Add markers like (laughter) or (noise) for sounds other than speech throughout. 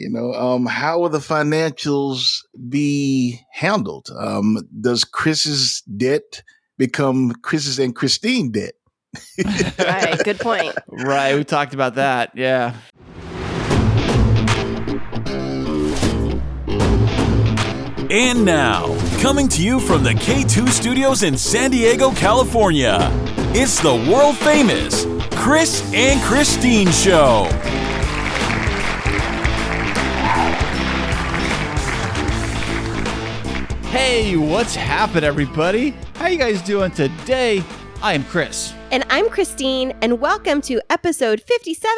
You know, um, how will the financials be handled? Um, does Kris's debt become Kris's and Kristine debt? (laughs) right. Good point. Right. We talked about that. Yeah. And now, coming to you from the K2 studios in San Diego, California, it's the world famous Kris and Kristine Show. Hey, what's happening, everybody? How you guys doing today? I am Kris. And I'm Kristine, and welcome to episode 57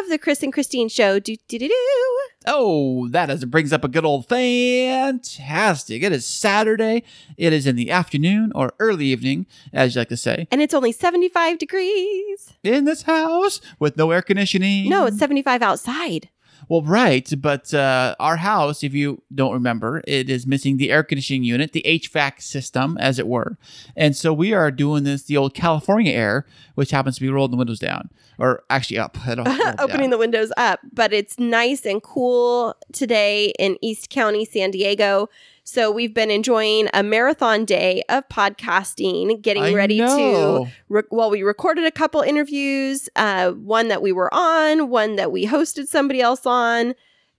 of the Kris and Kristine Show. Do do do do. Oh, that is, brings up a good old fantastic. It is Saturday. It is in the afternoon or early evening, as you like to say, And it's only 75 degrees. in this house with no air conditioning. No, it's 75 outside. Well, right, but uh, our house, if you don't remember, it is missing the air conditioning unit, the HVAC system, as it were. And so we are doing this the old California air, which happens to be rolling the windows down, or actually up. I don't (laughs) Opening down. the windows up, but it's nice and cool today in East County, San Diego. So we've been enjoying a marathon day of podcasting, getting I ready know. to. Re- well, we recorded a couple interviews, uh, one that we were on, one that we hosted somebody else on,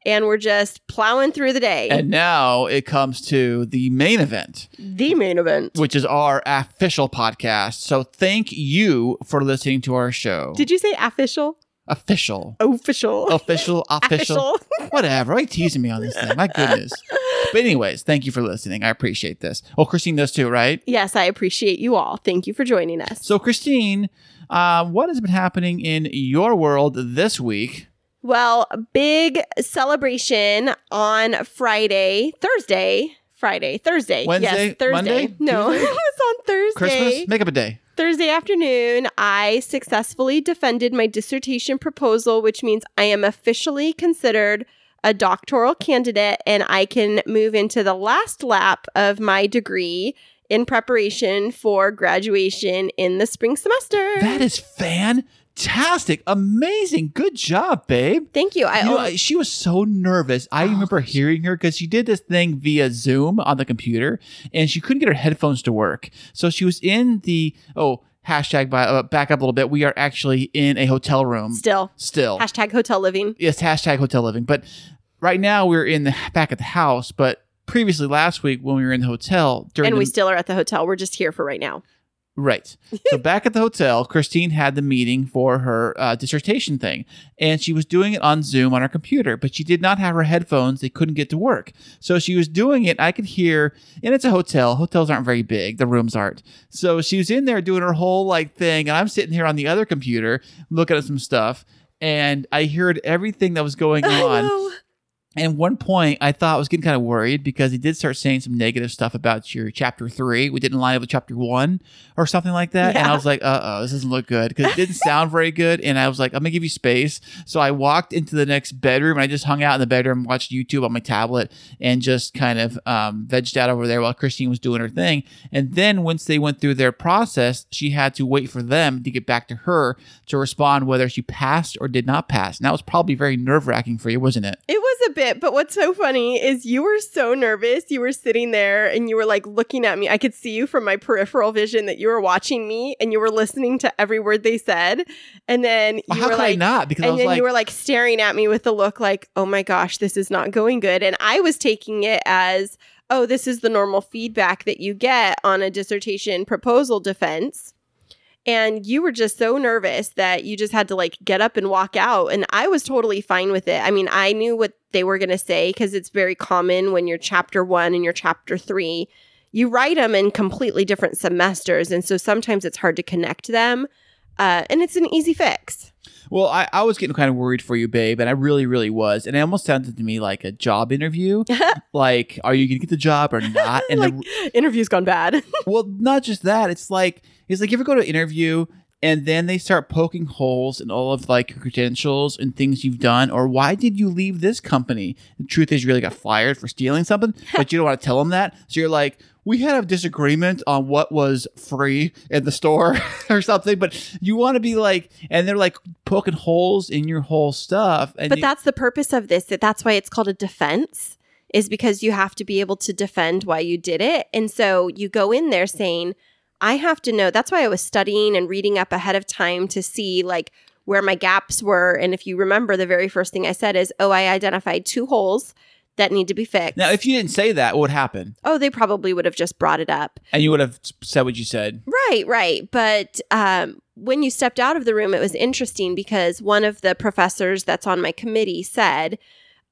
and we're just plowing through the day. And now it comes to the main event, the main event. which is our official podcast. So thank you for listening to our show. Did you say official? Official. Official. (laughs) Official, official, whatever. Why are you teasing me on this thing? My (laughs) goodness. But anyways, thank you for listening. I appreciate this. Oh, Kristine does too, right? Yes, I appreciate you all. Thank you for joining us. So, Kristine, uh, what has been happening in your world this week? Well, big celebration on Friday, Thursday, Friday, Thursday. Wednesday? yes, Thursday. Monday? No, it was. (laughs) Christmas? Make up a day. Thursday afternoon, I successfully defended my dissertation proposal, which means I am officially considered a doctoral candidate and I can move into the last lap of my degree in preparation for graduation in the spring semester. That is fantastic. Amazing. Good job, babe. Thank you. I You know, she was so nervous. I remember hearing her because she did this thing via Zoom on the computer, and she couldn't get her headphones to work. So she was in the oh hashtag by, uh, back up a little bit. We are actually in a hotel room still still. hashtag hotel living. yes, hashtag hotel living. But right now we're in the back at the house. But previously last week when we were in the hotel during And the, we still are at the hotel. We're just here for right now. Right. So (laughs) back at the hotel, Kristine had the meeting for her uh, dissertation thing, and she was doing it on Zoom on her computer, but she did not have her headphones. They couldn't get to work. So she was doing it. I could hear, and it's a hotel. Hotels aren't very big, the rooms aren't. So she was in there doing her whole like thing, and I'm sitting here on the other computer looking at some stuff, and I heard everything that was going on. And one point, I thought I was getting kind of worried because he did start saying some negative stuff about your chapter three. We didn't line up with chapter one or something like that. And I was like, uh oh, this doesn't look good because it didn't sound very good. And I was like, I'm going to give you space. So I walked into the next bedroom and I just hung out in the bedroom, watched YouTube on my tablet, and just kind of um, vegged out over there while Kristine was doing her thing. And then once they went through their process, she had to wait for them to get back to her to respond whether she passed or did not pass. And that was probably very nerve wracking for you, wasn't it? It was a bit, but what's so funny is you were so nervous. You were sitting there and you were like looking at me. I could see you from my peripheral vision that you were watching me and you were listening to every word they said. And then you Well, how were could like, I not? Because and then like, you were like staring at me with the look like, oh my gosh, this is not going good. And I was taking it as, oh, this is the normal feedback that you get on a dissertation proposal defense. And you were just so nervous that you just had to like get up and walk out. And I was totally fine with it. I mean, I knew what they were going to say because it's very common when you're chapter one and you're chapter three. You write them in completely different semesters. And so sometimes it's hard to connect them. Uh, and it's an easy fix. Well, I, I was getting kind of worried for you, babe, and I really, really was. And it almost sounded to me like a job interview. (laughs) like, are you going to get the job or not? And (laughs) like, the, interview's gone bad. (laughs) well, not just that. It's like it's like you ever go to an interview and then they start poking holes in all of like your credentials and things you've done, or why did you leave this company? The truth is, you really got fired for stealing something, but you don't want to tell them that. So you're like, we had a disagreement on what was free in the store (laughs) or something, but you want to be like, and they're like poking holes in your whole stuff. And But you- that's the purpose of this. That that's why it's called a defense is because you have to be able to defend why you did it. And so you go in there saying, I have to know. That's why I was studying and reading up ahead of time to see like where my gaps were. And if you remember, the very first thing I said is, "Oh, I identified two holes that need to be fixed." now, if you didn't say that, what would happen? oh, they probably would have just brought it up. And you would have said what you said. Right, right. But um, when you stepped out of the room, it was interesting because one of the professors that's on my committee said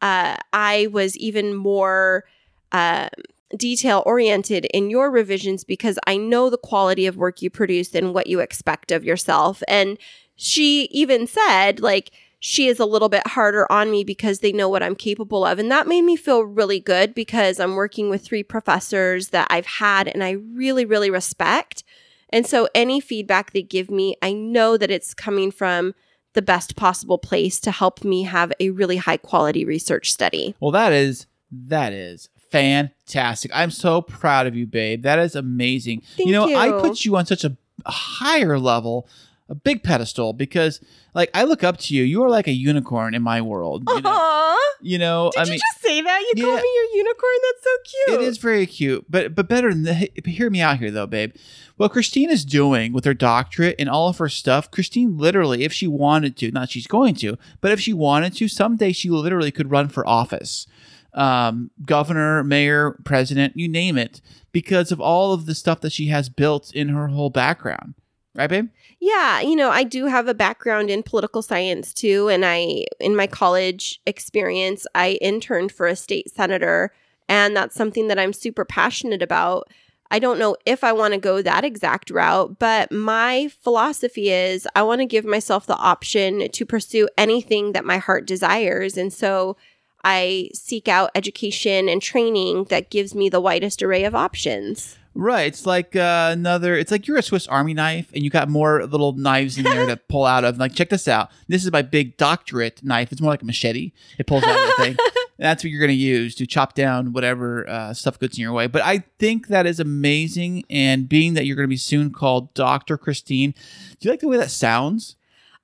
uh, I was even more uh, detail oriented in your revisions because I know the quality of work you produce and what you expect of yourself. And she even said, like, she is a little bit harder on me because they know what I'm capable of. And that made me feel really good because I'm working with three professors that I've had and I really, really respect. And so any feedback they give me, I know that it's coming from the best possible place to help me have a really high quality research study. Well, that is that is fantastic. I'm so proud of you, babe. That is amazing. Thank you know, I put you on such a higher level, a big pedestal because like I look up to you. You are like a unicorn in my world. You know, Aww. you know Did I you mean just say that? You Yeah. called me your unicorn? That's so cute. it is very cute, but but better than the, hear me out here though, babe. What Kristine is doing with her doctorate and all of her stuff, Kristine literally, if she wanted to, not she's going to, but if she wanted to, someday she literally could run for office, um, governor, mayor, president, you name it, because of all of the stuff that she has built in her whole background, right, babe? Yeah, you know, I do have a background in political science too. And I, in my college experience, I interned for a state senator. And that's something that I'm super passionate about. I don't know if I want to go that exact route, but my philosophy is I want to give myself the option to pursue anything that my heart desires. And so I seek out education and training that gives me the widest array of options. Right. It's like uh, another. It's like you're a Swiss Army knife, and you got more little knives in there to (laughs) pull out of. Like, check this out. This is my big doctorate knife. It's more like a machete. It pulls out of the thing. (laughs) That's what you're going to use to chop down whatever uh, stuff gets in your way. But I think that is amazing. And being that you're going to be soon called Doctor Kristine, do you like the way that sounds?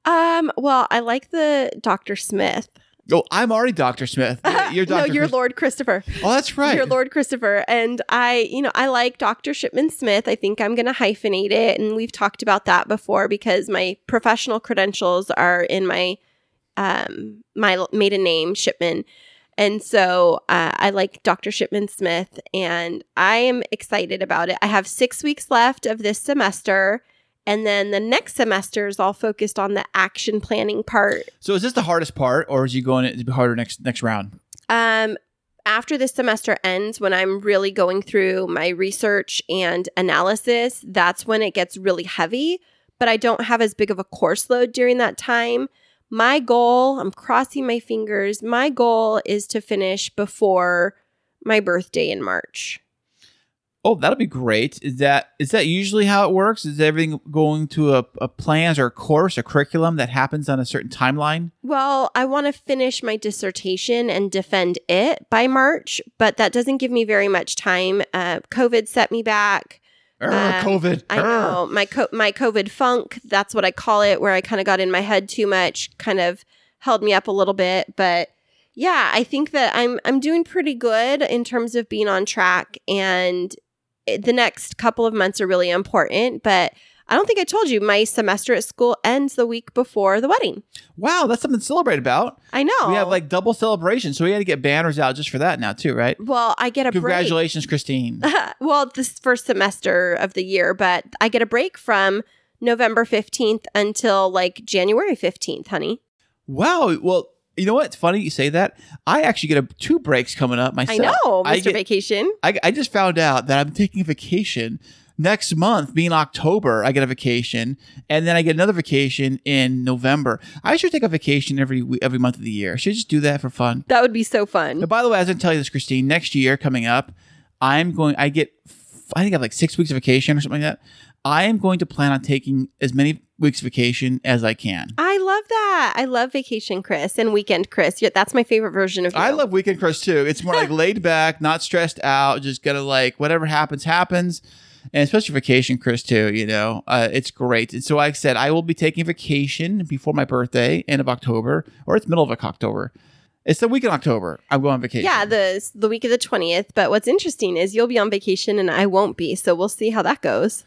Um, well, I like the Dr. Smith. Oh, I'm already Doctor Smith. (laughs) You're no, you're Lord Christopher. Oh, that's right. You're Lord Christopher. And I, you know, I like Dr. Shipman Smith. I think I'm going to hyphenate it. And we've talked about that before because my professional credentials are in my, um, my maiden name, Shipman. And so uh, I like Dr. Shipman Smith and I am excited about it. I have six weeks left of this semester. And then the next semester is all focused on the action planning part. So is this the hardest part, or is you going to be harder next next round? Um, after this semester ends, when I'm really going through my research and analysis, that's when it gets really heavy. But I don't have as big of a course load during that time. My goal, I'm crossing my fingers, my goal is to finish before my birthday in March. Oh, that'll be great. Is that is that usually how it works? Is everything going to a, a plans or a course, a curriculum that happens on a certain timeline? Well, I want to finish my dissertation and defend it by March, but that doesn't give me very much time. Uh, COVID set me back. Uh, COVID. I know my co- my COVID funk. That's what I call it, where I kind of got in my head too much, kind of held me up a little bit. But yeah, I think that I'm I'm doing pretty good in terms of being on track, and Eh, the next couple of months are really important. But I don't think I told you my semester at school ends the week before the wedding. Wow, that's something to celebrate about. I know. We have like double celebration, so we had to get banners out just for that now too, right? well, I get a break. Congratulations, Kristine. (laughs) well, this first semester of the year, but I get a break from November 15th until like January 15th, honey. wow. Well, you know what? It's funny you say that. I actually get a, two breaks coming up myself. I know, Mr. I, get- Vacation. I, I just found out that I'm taking a vacation next month, being October. I get a vacation, and then I get another vacation in November. I should take a vacation every every month of the year. I should just do that for fun. That would be so fun. But by the way, I was going to tell you this, Kristine. Next year coming up, I'm going. I get. I think I have like six weeks of vacation or something like that. I am going to plan on taking as many weeks vacation as I can. I love that. I love vacation, Kris, and weekend, Kris. Yeah, That's my favorite version of you. I love weekend Kris, too. It's more like (laughs) laid back, not stressed out, just gonna like whatever happens, happens. And especially vacation, Kris, too, you know, uh, it's great. And so, like I said, I will be taking vacation before my birthday, end of October, or it's middle of October. It's the week in October. I'm going on vacation. Yeah, the the week of the twentieth. But what's interesting is you'll be on vacation and I won't be. So we'll see how that goes.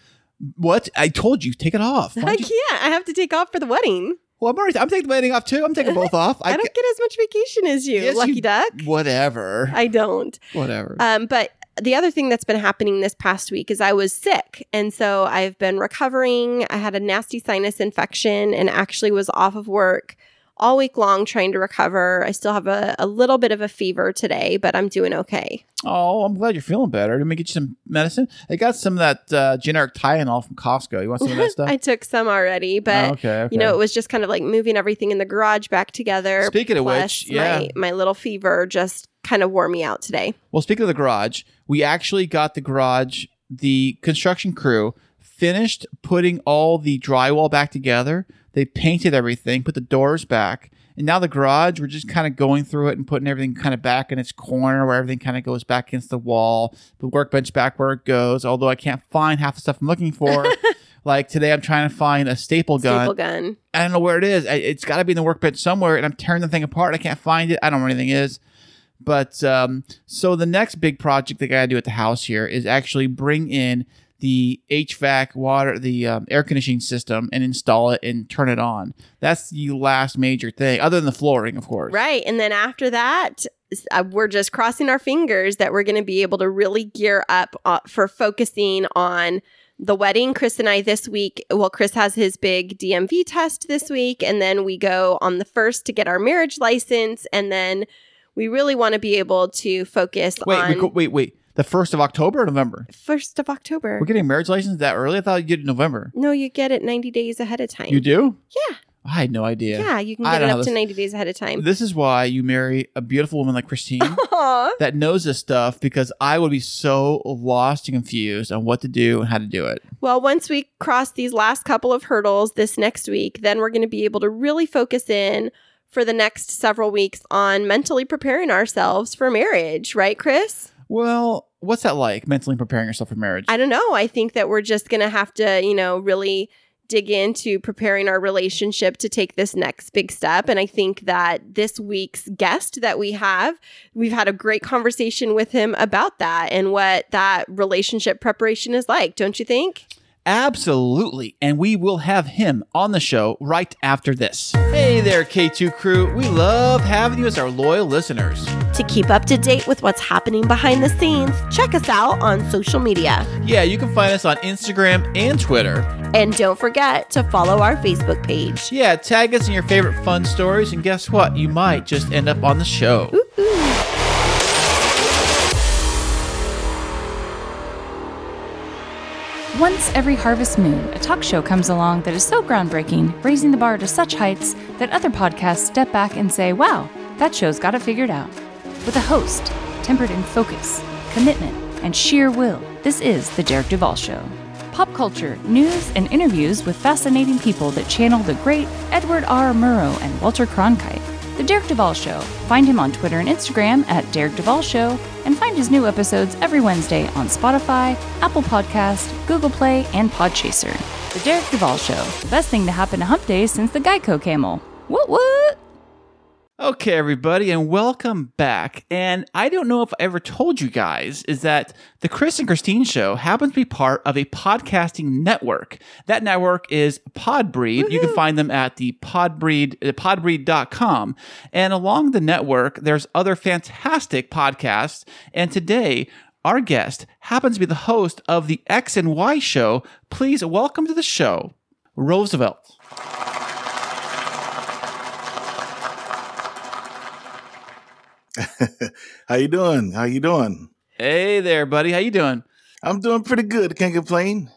What? I told you, take it off. I don't you- can't. I have to take off for the wedding. well, I'm already. I'm taking the wedding off too. I'm taking both (laughs) off. I, don't ca- get as much vacation as you, Yes, lucky you- duck. Whatever. I don't. Whatever. Um, but the other thing that's been happening this past week is I was sick. And so I've been recovering. I had a nasty sinus infection and actually was off of work all week long trying to recover. I still have a, a little bit of a fever today, but I'm doing okay. oh, I'm glad you're feeling better. Let me get you some medicine. I got some of that uh, generic Tylenol from Costco. You want some of that (laughs) stuff? I took some already, but Oh, okay, okay. you know, it was just kind of like moving everything in the garage back together. Speaking of which, yeah. my, my little fever just kind of wore me out today. Well, speaking of the garage, we actually got the garage, the construction crew finished putting all the drywall back together. They painted everything, put the doors back. And now the garage, we're just kind of going through it and putting everything kind of back in its corner where everything kind of goes back against the wall. The workbench back where it goes, although I can't find half the stuff I'm looking for. (laughs) like today, I'm trying to find a staple gun. Staple gun. I don't know where it is. I, it's got to be in the workbench somewhere, and I'm tearing the thing apart. I can't find it. I don't know where anything is. But um, so the next big project that I got to do at the house here is actually bring in the HVAC water, the um, air conditioning system, and install it and turn it on. That's the last major thing, other than the flooring, of course. Right. And then after that, uh, we're just crossing our fingers that we're going to be able to really gear up uh, for focusing on the wedding. Kris and I this week, well, Kris has his big DMV test this week. And then we go on the first to get our marriage license. And then we really want to be able to focus Wait, on go, wait, wait. The first of October or November? 1st of October. We're getting marriage license that early. I thought you get it in November. no, you get it 90 days ahead of time. You do? Yeah. I had no idea. Yeah, you can I get it up to 90 days ahead of time. This is why you marry a beautiful woman like Kristine. (laughs) Aw. that knows this stuff because I would be so lost and confused on what to do and how to do it. Well, once we cross these last couple of hurdles this next week, then we're going to be able to really focus in for the next several weeks on mentally preparing ourselves for marriage, right, Kris? Well, what's that like mentally preparing yourself for marriage? I don't know. I think that we're just going to have to, you know, really dig into preparing our relationship to take this next big step. And I think that this week's guest that we have, we've had a great conversation with him about that and what that relationship preparation is like, don't you think? Absolutely. And we will have him on the show right after this. Hey there, K2 crew. We love having you as our loyal listeners. To keep up to date with what's happening behind the scenes, check us out on social media. Yeah, you can find us on Instagram and Twitter. And don't forget to follow our Facebook page. Yeah, tag us in your favorite fun stories, and guess what? You might just end up on the show. Once every harvest moon, a talk show comes along that is so groundbreaking, raising the bar to such heights that other podcasts step back and say, wow, that show's got it figured out. With a host, tempered in focus, commitment, and sheer will, this is The Derek Duval Show. Pop culture, news, and interviews with fascinating people that channel the great Edward R. Murrow and Walter Cronkite. The Derek Duval Show. Find him on Twitter and Instagram at Derek Duval Show, and find his new episodes every Wednesday on Spotify, Apple Podcast, Google Play, and Podchaser. The Derek Duval Show. The best thing to happen to Hump Day since the Geico Camel. What what? Okay, everybody, and welcome back. And I don't know if I ever told you guys is that the Kris and Kristine show happens to be part of a podcasting network. That network is Podbreed. You can find them at the Podbreed, podbreed.com. And along the network, there's other fantastic podcasts. And today, our guest happens to be the host of the X and Y show. Please welcome to the show, Rosevelt. (laughs) How you doing? How you doing? Hey there, buddy. How you doing? I'm doing pretty good. Can't complain.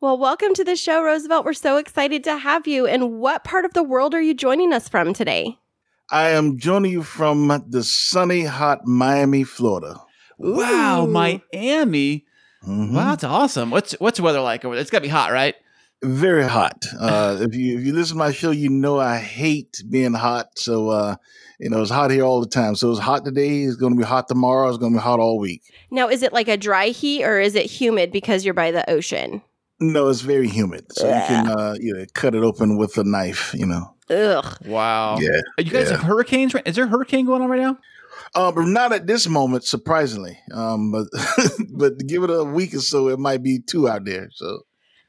Well, welcome to the show, Rosevelt. We're so excited to have you. And what part of the world are you joining us from today? I am joining you from the sunny, hot Miami, Florida. Wow, Ooh. Miami. Mhm. Wow, that's awesome. What's what's the weather like over there? It's got to be hot, right? Very hot. (laughs) Uh, if you if you listen to my show, you know I hate being hot. So uh, you know it's hot here all the time. So it's hot today. It's going to be hot tomorrow. It's going to be hot all week. Now, is it like a dry heat or is it humid because you're by the ocean? No, it's very humid. So you can uh, you know cut it open with a knife. You know. Ugh. Wow. Yeah. You guys Yeah. have hurricanes? right- Is there a hurricane going on right now? Um, but not at this moment, surprisingly. Um, but (laughs) but give it a week or so, it might be two out there. So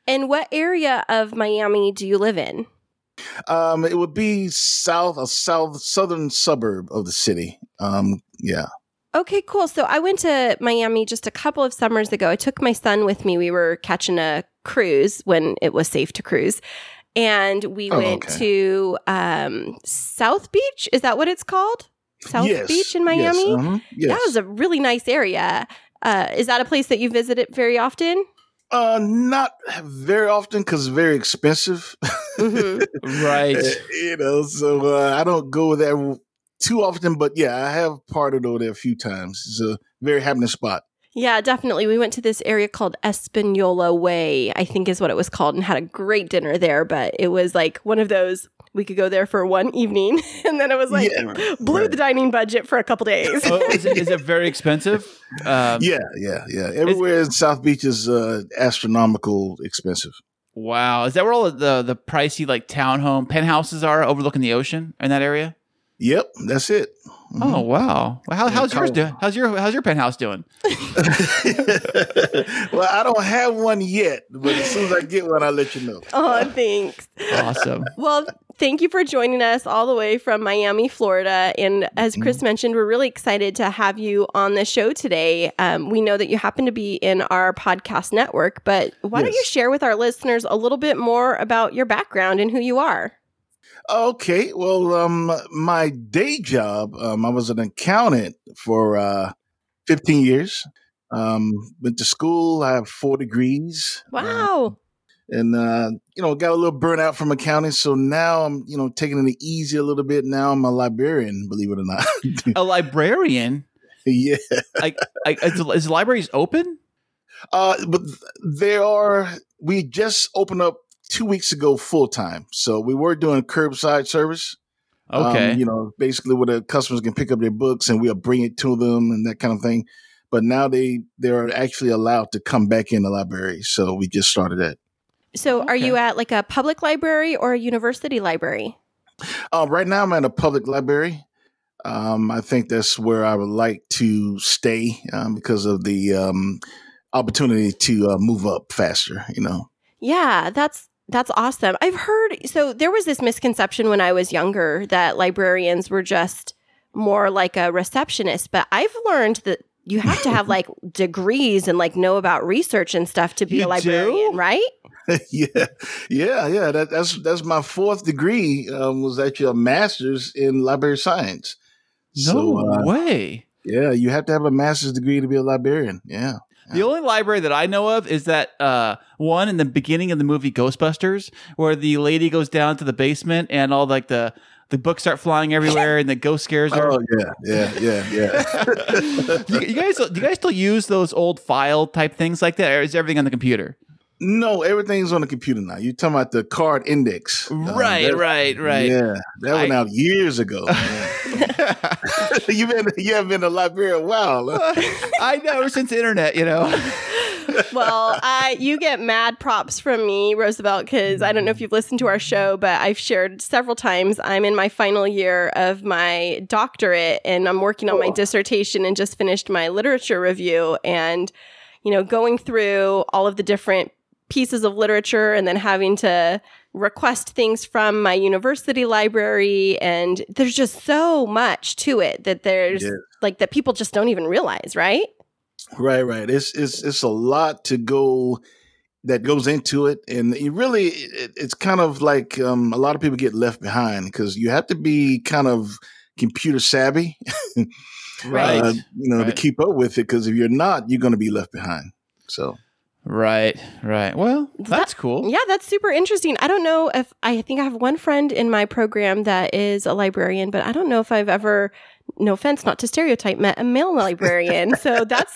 And what area of Miami do you live in? Um, it would be south, a south southern suburb of the city. Um, yeah. Okay, cool. So I went to Miami just a couple of summers ago. I took my son with me. We were catching a cruise when it was safe to cruise. And we Oh, went okay. to um, South Beach. Is that what it's called? South Yes, Beach in yes, Miami? uh-huh, yes. That was a really nice area. Uh, is that a place that you visited very often? Uh, not very often because very expensive. Mhm. (laughs) Right. you know, so uh, I don't go there too often. But yeah, I have partied over there a few times. It's a very happening spot. Yeah, definitely. We went to this area called Espanola Way, I think is what it was called, and had a great dinner there. But it was like one of those we could go there for one evening, (laughs) and then it was like Yeah, blew right. the dining budget for a couple days. oh, is, it, (laughs) is it very expensive? Um, Yeah, yeah, yeah. Everywhere in South Beach is uh, astronomical expensive. Wow. Is that where all the the pricey like townhome penthouses are overlooking the ocean in that area? Yep, that's it. Oh wow. Well, how, how's yours doing? How's your how's your penthouse doing? (laughs) (laughs) well, I don't have one yet, but as soon as I get one, I'll let you know. oh, thanks. Awesome. (laughs) Well, thank you for joining us all the way from Miami, Florida. And as Kris mentioned, we're really excited to have you on the show today. Um, we know that you happen to be in our podcast network, but why don't you share with our listeners a little bit more about your background and who you are? Okay, well, um, my day job, um, I was an accountant for uh, 15 years. Um, went to school. I have four degrees. Uh, Wow. and uh, you know, got a little burnout from accounting, so now I'm, you know, taking it easy a little bit. Now I'm a librarian, believe it or not. (laughs) A librarian. yeah, Like, like is, the, is libraries open? uh, but there are. We just opened up two weeks ago full time, so we were doing curbside service. Okay. Um, you know, basically where the customers can pick up their books and we'll bring it to them and that kind of thing. But now they they're actually allowed to come back in the library, so we just started that. So, are you at like a public library or a university library? Uh, right now, I'm at a public library. Um, I think that's where I would like to stay um, because of the um, opportunity to uh, move up faster. You know, Yeah, that's that's awesome. I've heard so there was this misconception when I was younger that librarians were just more like a receptionist, but I've learned that you have to have (laughs) like degrees and like know about research and stuff to be You a librarian, do? right? (laughs) yeah, yeah, yeah. That, that's that's my fourth degree um, was actually a master's in library science. no So, uh, way. yeah, you have to have a master's degree to be a librarian. Yeah. The only library that I know of is that uh, one in the beginning of the movie Ghostbusters, where the lady goes down to the basement and all like the the books start flying everywhere and the ghost scares her. Oh yeah, yeah, yeah, yeah. (laughs) you, you guys, do you guys still use those old file type things like that, or is everything on the computer? No, everything's on the computer now. You're talking about the card index, Um, Right, that- right, right. Yeah, that went I- out years ago. (laughs) (laughs) You've been you haven't been a librarian a while. huh? (laughs) I know since the internet, you know. well, I you get mad props from me, Rosevelt, because I don't know if you've listened to our show, but I've shared several times. I'm in my final year of my doctorate, and I'm working on my dissertation, and just finished my literature review, and you know, going through all of the different pieces of literature, and then having to request things from my university library and there's just so much to it that there's Yeah. like that people just don't even realize right Right, right. It's it's it's a lot to go that goes into it, and you really it, it's kind of like um, a lot of people get left behind because you have to be kind of computer savvy, (laughs) Right. uh, you know, to keep up with it. Because if you're not, you're going to be left behind. So Right, right. Well, that's cool. Yeah, that's super interesting. I don't know if I think I have one friend in my program that is a librarian, but I don't know if I've ever no offense, not to stereotype, met a male librarian. so (laughs) that's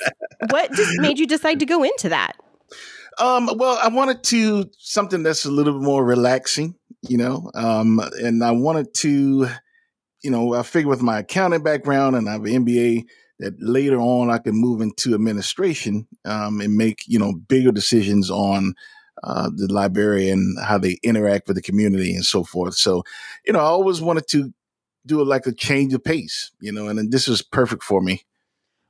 what just made you decide to go into that. Um, well, I wanted to something that's a little bit more relaxing, you know, um, and I wanted to, you know, I figured with my accounting background and I have an MBA that later on I can move into administration um, and make, you know, bigger decisions on uh, the librarian, how they interact with the community and so forth. So, you know, I always wanted to do it like a change of pace, you know, and, and this was perfect for me.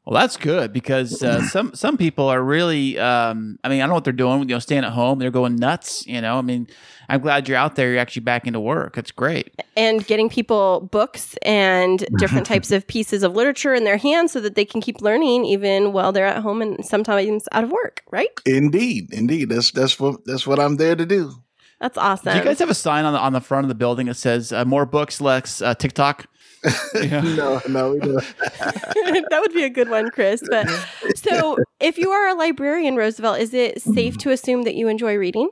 Well, that's good because uh, (clears throat) some some people are really. Um, I mean, I don't know what they're doing. You know, staying at home, they're going nuts. You know, I mean, I'm glad you're out there. You're actually back into work. That's great. And getting people books and different types of pieces of literature in their hands so that they can keep learning even while they're at home and sometimes out of work. Right? Indeed, indeed. That's that's what that's what I'm there to do. That's awesome. Do you guys have a sign on the on the front of the building that says uh, "More books, less uh, TikTok"? Yeah. (laughs) no, no, we don't. (laughs) that would be a good one, Kris. But so, if you are a librarian, Rosevelt, is it safe to assume that you enjoy reading?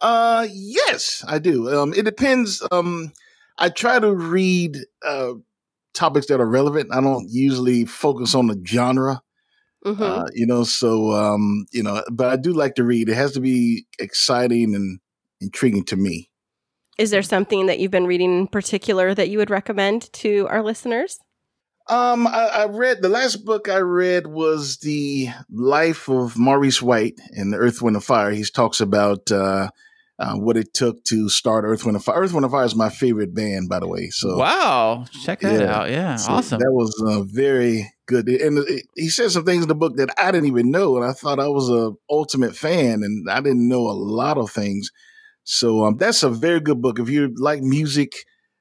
Uh, yes, I do. Um, it depends. Um, I try to read uh topics that are relevant. I don't usually focus on the genre. Mm-hmm. Uh, you know, so um, you know, but I do like to read. It has to be exciting and intriguing to me. Is there something that you've been reading in particular that you would recommend to our listeners? Um, I, I read the last book I read was the life of Maurice White in Earth, Wind, and Fire. He talks about uh, uh, what it took to start Earth, Wind, and Fire. Earth, Wind, and Fire is my favorite band, by the way. So wow, check that Yeah. out. Yeah, so awesome. That was uh, very good, and it, he said some things in the book that I didn't even know, and I thought I was a ultimate fan, and I didn't know a lot of things. So um, that's a very good book. If you like music,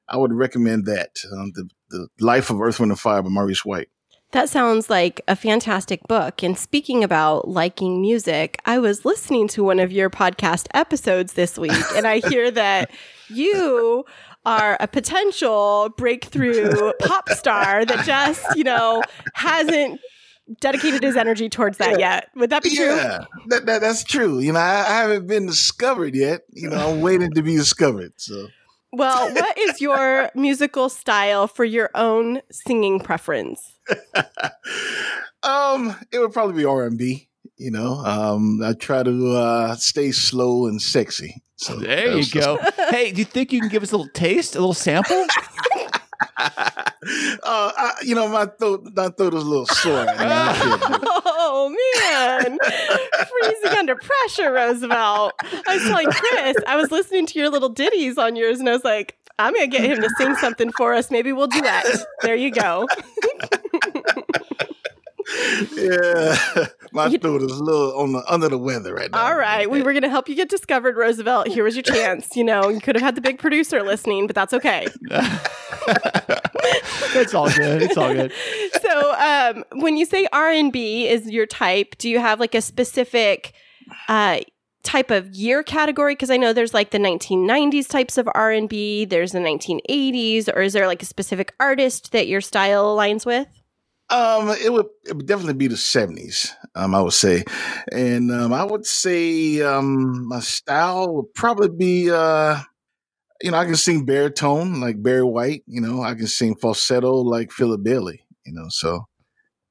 I would recommend that. Um, the the Life of Earth, Wind, and Fire by Maurice White. That sounds like a fantastic book. And speaking about liking music, I was listening to one of your podcast episodes this week, and I hear that (laughs) you are a potential breakthrough pop star that just, you know, hasn't dedicated his energy towards that yet. Would that be true? Yeah, that, that that's true. You know, I, I haven't been discovered yet. You know, I'm waiting to be discovered. So, Well, what is your (laughs) musical style for your own singing preference? (laughs) um, it would probably be R and B. You know, um, I try to uh, stay slow and sexy. So there you go. (laughs) hey, do you think you can give us a little taste, a little sample? Uh, (laughs) I, you know, my throat, my throat is a little sore. Right now. I can't do it. Oh man, freezing under pressure, Rosevelt. I was telling Kris, I was listening to your little ditties on yours, and I was like, I'm gonna get him to sing something for us. Maybe we'll do that. There you go. (laughs) yeah, (laughs) my throat is a little on the under the weather right now. All right, we were gonna help you get discovered, Rosevelt. Here was your chance. You know, you could have had the big producer listening, but that's okay. (laughs) (laughs) it's all good. It's all good. so um, when you say r&b is your type do you have like a specific uh, type of year category because i know there's like the 1990s types of r&b there's the 1980s or is there like a specific artist that your style aligns with Um, it would it would definitely be the seventies. Um, I would say, and um, I would say um, my style would probably be uh, you know, I can sing baritone like Barry White. You know, I can sing falsetto like Philip Bailey. You know, so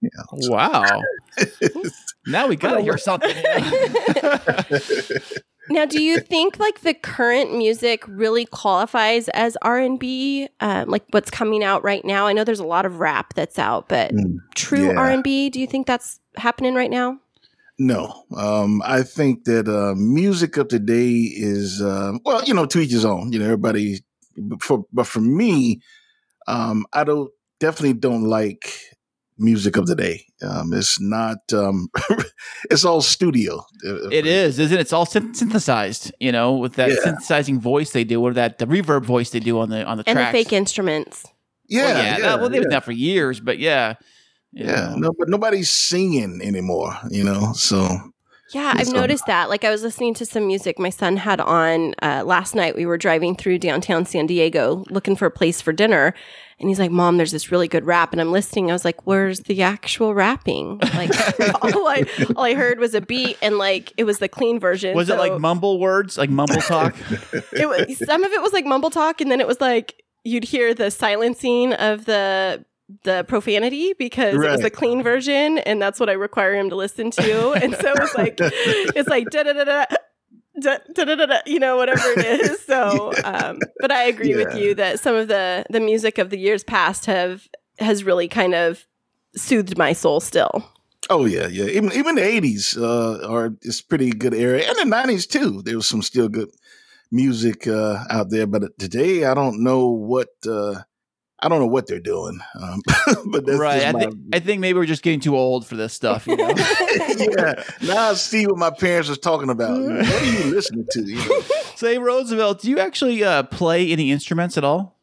yeah. Wow. (laughs) Now we gotta hear something. (laughs) (laughs) now do you think like the current music really qualifies as r&b um, like what's coming out right now i know there's a lot of rap that's out but Mm, true yeah. r&b do you think that's happening right now No, um, I think that uh, music of today is uh, well, you know, to each his own. You know, everybody. But for but for me, um, I don't definitely don't like music of the day. Um, it's not. Um, (laughs) it's all studio. It is, isn't it? It's all synthesized, you know, with that Yeah. synthesizing voice they do, or that the reverb voice they do on the on the and tracks. the fake instruments Yeah, well, yeah, yeah, that- well, they've been yeah. that for years, but yeah, Yeah, know. no, but nobody's singing anymore. You know, so Yeah, I've So- noticed that. Like I was listening to some music my son had on uh, last night. We were driving through downtown San Diego looking for a place for dinner, and he's like, "Mom, there's this really good rap." And I'm listening. I was like, "Where's the actual rapping?" Like (laughs) (laughs) all I all I heard was a beat, and like it was the clean version. Was it like mumble words, like mumble talk? (laughs) it was, some of it was like mumble talk, and then it was like you'd hear the silencing of the the profanity because right. it was a clean version and that's what I require him to listen to. (laughs) and so it's like it's like da da da da Da, da, da, da, you know whatever it is (laughs) so yeah. um, but i agree yeah. with you that some of the the music of the years past have has really kind of soothed my soul still Oh yeah, yeah. Even even the eighties uh, are it's pretty good area, and the nineties too. There was some still good music uh, out there, but today I don't know what uh, I don't know what they're doing. Um, (laughs) but that's right. I my- think I think maybe we're just getting too old for this stuff. You know? (laughs) yeah. Now I see what my parents was talking about. (laughs) What are you listening to? You know? Say, Rosevelt, do you actually uh, play any instruments at all?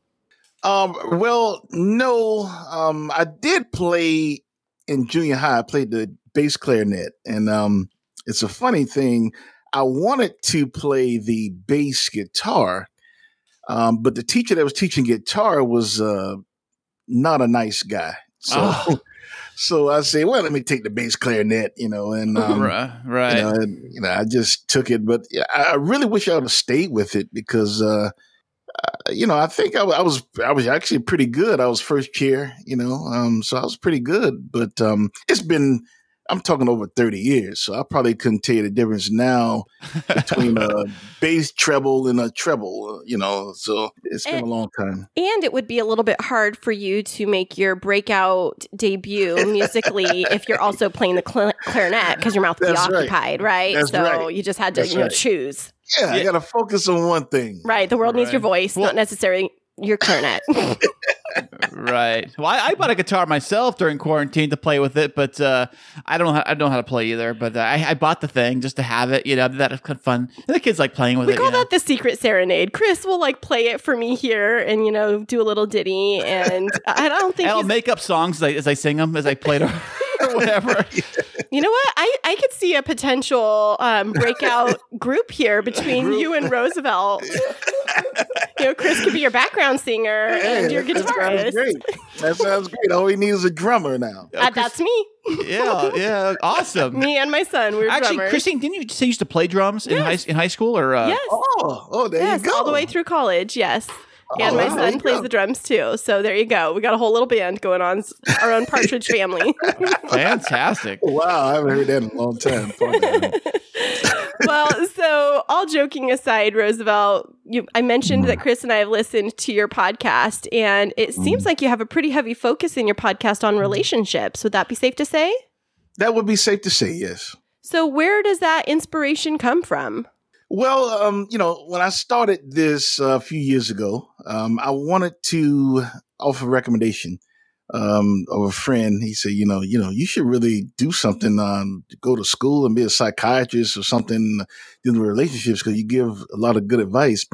Um, well, no. Um, I did play in junior high. I played the bass clarinet, and um, it's a funny thing. I wanted to play the bass guitar, um, but the teacher that was teaching guitar was uh, not a nice guy. So, Oh. (laughs) so I said, "Well, let me take the bass clarinet," you know, and (laughs) um, right. Right. you know, and, you know, I just took it, but I I really wish I would have stayed with it because, uh, uh, you know, I think I, I was, I was actually pretty good. I was first chair, you know, um, so I was pretty good, but, um, it's been, I'm talking over 30 years. So I probably couldn't tell you the difference now (laughs) between a bass treble and a treble, uh, you know, so it's been And- a long time. And it would be a little bit hard for you to make your breakout debut (laughs) musically if you're also playing the cl- clarinet because your mouth would be That's right. occupied, right? That's so right. you just had to, That's you know, right. choose. Yeah, I Yeah. got to focus on one thing. Right. The world needs your voice, Well- not necessarily your clarinet. (laughs) right. Well, I, I bought a guitar myself during quarantine to play with it, but uh, I don't know how, I don't know how to play either. But uh, I, I bought the thing just to have it. You know, that was kind of fun. And the kids like playing with we it. call you know. that the secret serenade. Kris will like play it for me here and, you know, do a little ditty. And (laughs) I don't think I'll make up songs as I, as I sing them as I play them (laughs) or whatever. (laughs) You know what? I, I could see a potential um, breakout (laughs) group here between you and Rosevelt. (laughs) you know, Kris could be your background singer and your that sounds guitarist. great. That sounds great. All he needs is a drummer now. Uh, that's me. yeah, yeah, awesome. Me and my son. We're Actually, drummers. Kristine, didn't you say you used to play drums in high in high school or? Uh, yes. Oh, oh, there yes, you go. all the way through college. Yes. And Oh, my wow, son plays go. the drums too. So there you go. We got a whole little band going on, our own Partridge family. (laughs) Fantastic. Wow, I haven't heard that in a long time. (laughs) Well, so all joking aside, Rosevelt, you, I mentioned that Kris and I have listened to your podcast, and it mm-hmm. seems like you have a pretty heavy focus in your podcast on relationships. Would that be safe to say? that would be safe to say, yes. So, where does that inspiration come from? Well, um, you know, when I started this uh, a few years ago, um, I wanted to offer a recommendation um, of a friend. He said, you know, you know, you should really do something, um, go to school and be a psychiatrist or something in relationships because you give a lot of good advice.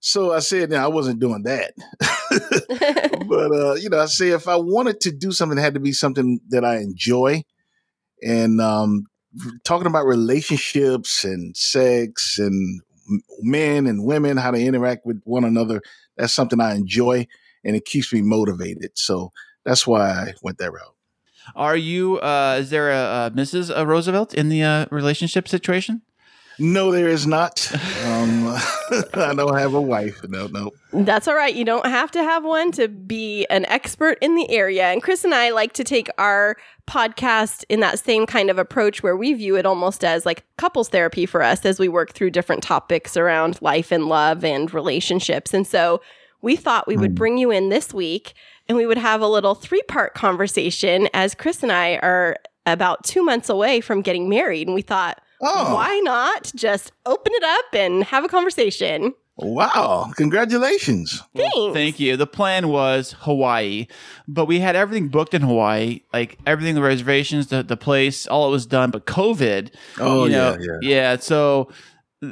So I said, no, I wasn't doing that. (laughs) (laughs) but uh, you know, I say if I wanted to do something, it had to be something that I enjoy. And um, talking about relationships and sex and men and women, how they interact with one another, that's something I enjoy, and it keeps me motivated. So that's why I went that route. Are you? Uh, is there a, a Mrs. uh, Rosevelt in the uh, relationship situation? No, there is not. (laughs) (laughs) I don't have a wife. No, no. That's all right. You don't have to have one to be an expert in the area. And Kris and I like to take our podcast in that same kind of approach where we view it almost as like couples therapy for us as we work through different topics around life and love and relationships. And so we thought we would hmm. bring you in this week and we would have a little three part conversation as Kris and I are about two months away from getting married. And we thought, Oh, why not just open it up and have a conversation? wow! Congratulations. Thanks. Thank you. The plan was Hawaii, but we had everything booked in Hawaii, like everything, the reservations, the, the place, all it was done. But COVID, Oh, you know, yeah, yeah. So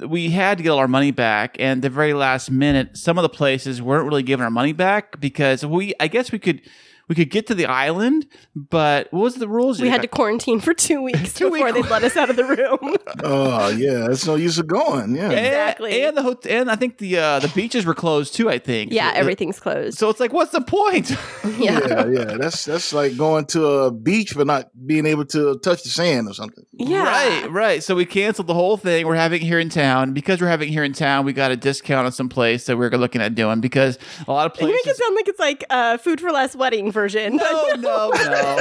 we had to get all our money back, and the very last minute, some of the places weren't really giving our money back because we, I guess, we could. We could get to the island, but what was the rules? We had to quarantine for two (laughs) weeks Two before week- they'd let us out of the room. (laughs) Oh, yeah. It's no use of going. Yeah. And- Exactly. And, the hotel, and I think the uh, the beaches were closed too. I think. yeah, So- everything's closed. So it's like, what's the point? (laughs) yeah. yeah, yeah. That's that's like going to a beach but not being able to touch the sand or something. Yeah. Right, right. So we canceled the whole thing. We're having it here in town. Because we're having it here in town, we got a discount on some place that we're looking at doing because a lot of places. You make it sound like it's like a food for less wedding version. No, (laughs) no, no.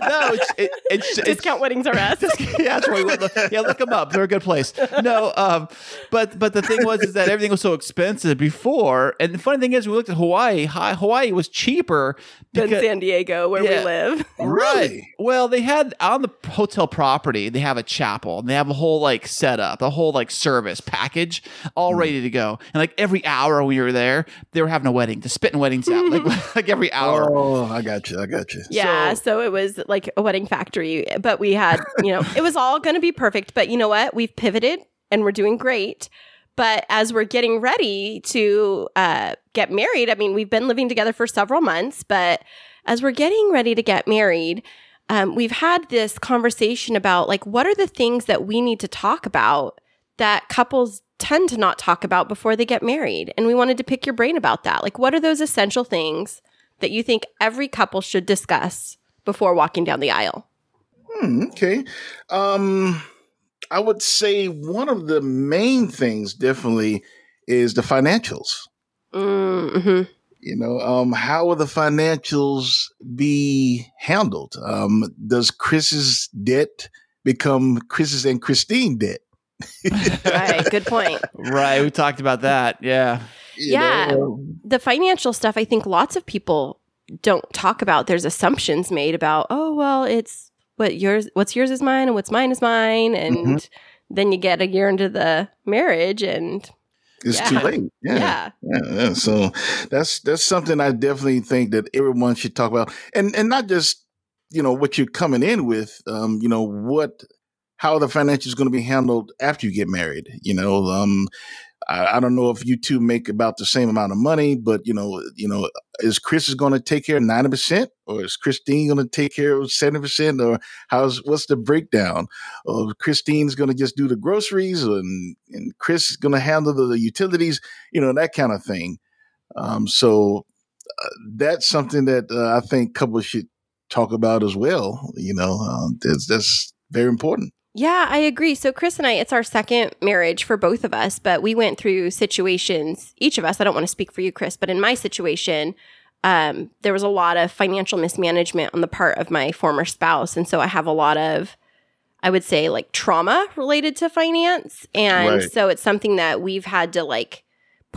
No, it's it, it's, it's Discount weddings are us. (laughs) yeah, that's right. Look- Yeah, look them up. They're a good place. No, um, but but the thing was is that everything was so expensive before, and the funny thing is, we looked at Hawaii. Hi, Hawaii was cheaper than San Diego, where Yeah. we live. Really? Well, they had on the hotel property, they have a chapel and they have a whole like setup, a whole like service package all Hmm. ready to go. And like every hour we were there, they were having a wedding, the spitting weddings out, like, (laughs) like every hour. Oh, I got you. I got you. Yeah, So- so, it was like a wedding factory, but we had, you know, it was all going to be perfect. But you know what? We've pivoted and we're doing great. But as we're getting ready to uh, get married, I mean, we've been living together for several months, but as we're getting ready to get married, um, we've had this conversation about like, what are the things that we need to talk about that couples tend to not talk about before they get married? And we wanted to pick your brain about that. Like, what are those essential things that you think every couple should discuss before walking down the aisle? Hmm, okay. Um, I would say one of the main things definitely is the financials. Mm-hmm. You know, um, how will the financials be handled? Um, does Kris's debt become Kris's and Kristine debt? (laughs) Right. Good point. (laughs) Right. We talked about that. Yeah. Yeah. know, The financial stuff, I think lots of people don't talk about. There's assumptions made about, oh, well, it's what yours, what's yours is mine and what's mine is mine. And then you get a year into the marriage and it's Yeah. too late. yeah. Yeah. yeah. So that's that's something I definitely think that everyone should talk about, and and not just you know what you're coming in with. Um, you know what how the financials is going to be handled after you get married. You know, um, I, I don't know if you two make about the same amount of money, but you know, you know, is Kris is going to take care of ninety percent, or is Kristine going to take care of seventy percent, or how's what's the breakdown? Or Kristine's going to just do the groceries, and and Kris is going to handle the, the utilities, you know, that kind of thing. Um, so uh, that's something that uh, I think couples should talk about as well. You know, um, that's that's very important. Yeah, I agree. So Kris and I, it's our second marriage for both of us, but we went through situations, each of us, I don't want to speak for you, Kris, but in my situation, um, there was a lot of financial mismanagement on the part of my former spouse. And so I have a lot of, I would say, like trauma related to finance. And Right. so it's something that we've had to like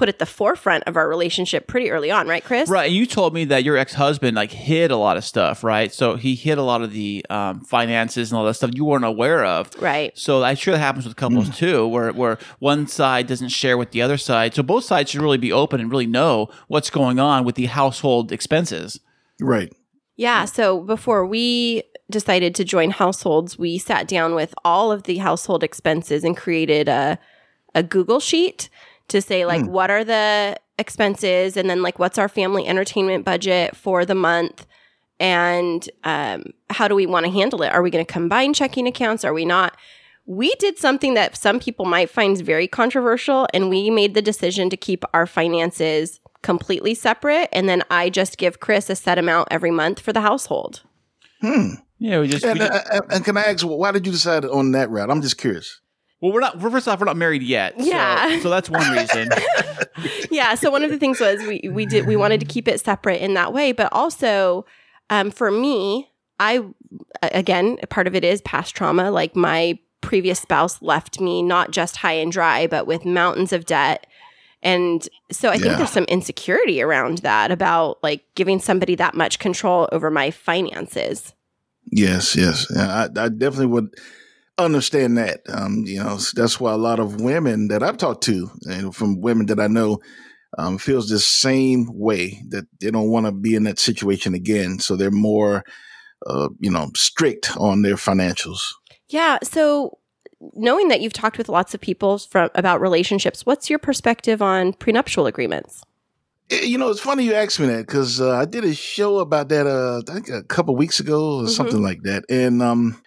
put at the forefront of our relationship pretty early on, right, Kris? Right. And you told me that your ex husband like hid a lot of stuff, right? So he hid a lot of the um, finances and all that stuff you weren't aware of. Right. So I'm sure that happens with couples Mm. too, where where one side doesn't share with the other side. So both sides should really be open and really know what's going on with the household expenses. Right. Yeah. So before we decided to join households, we sat down with all of the household expenses and created a a Google sheet to say like what are the expenses and then like what's our family entertainment budget for the month and um, how do we want to handle it? Are we going to combine checking accounts? Are we not? We did something that some people might find very controversial, and we made the decision to keep our finances completely separate. And then I just give Kris a set amount every month for the household. Hmm. Yeah, we just, we just- uh, and can I ask, why did you decide on that route? I'm just curious. Well, we're not. We're, first off, we're not married yet. so- Yeah. So, that's one reason. (laughs) yeah so one of the things was we we did we wanted to keep it separate in that way but also um, for me i again part of it is past trauma like my previous spouse left me not just high and dry but with mountains of debt and so i think Yeah. there's some insecurity around that about like giving somebody that much control over my finances Yes, yes. Yeah, I, I definitely would understand that. Um, you know, that's why a lot of women that I've talked to, and from women that I know, um, feels the same way that they don't want to be in that situation again. So they're more, uh, you know, strict on their financials. yeah so knowing that you've talked with lots of people from about relationships what's your perspective on prenuptial agreements Eh, You know, it's funny you asked me that because uh, I did a show about that uh, I think a couple weeks ago or Mhm. something like that. And um,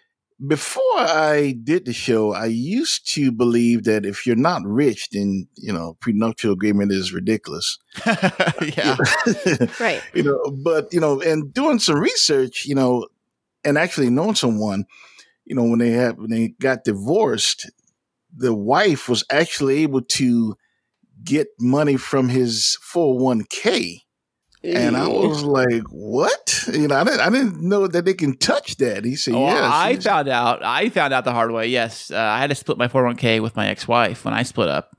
before I did the show, I used to believe that if you're not rich, then you know prenuptial agreement is ridiculous. (laughs) yeah. (laughs) right you know, but you know, and doing some research, you know, and actually knowing someone, you know, when they had when they got divorced, the wife was actually able to get money from his 401k And I was like, "What?" You know, I didn't, I didn't know that they can touch that. He said, Oh, "Yeah." I she's- found out. I found out the hard way. Yes, uh, I had to split my 401k with my ex-wife when I split up.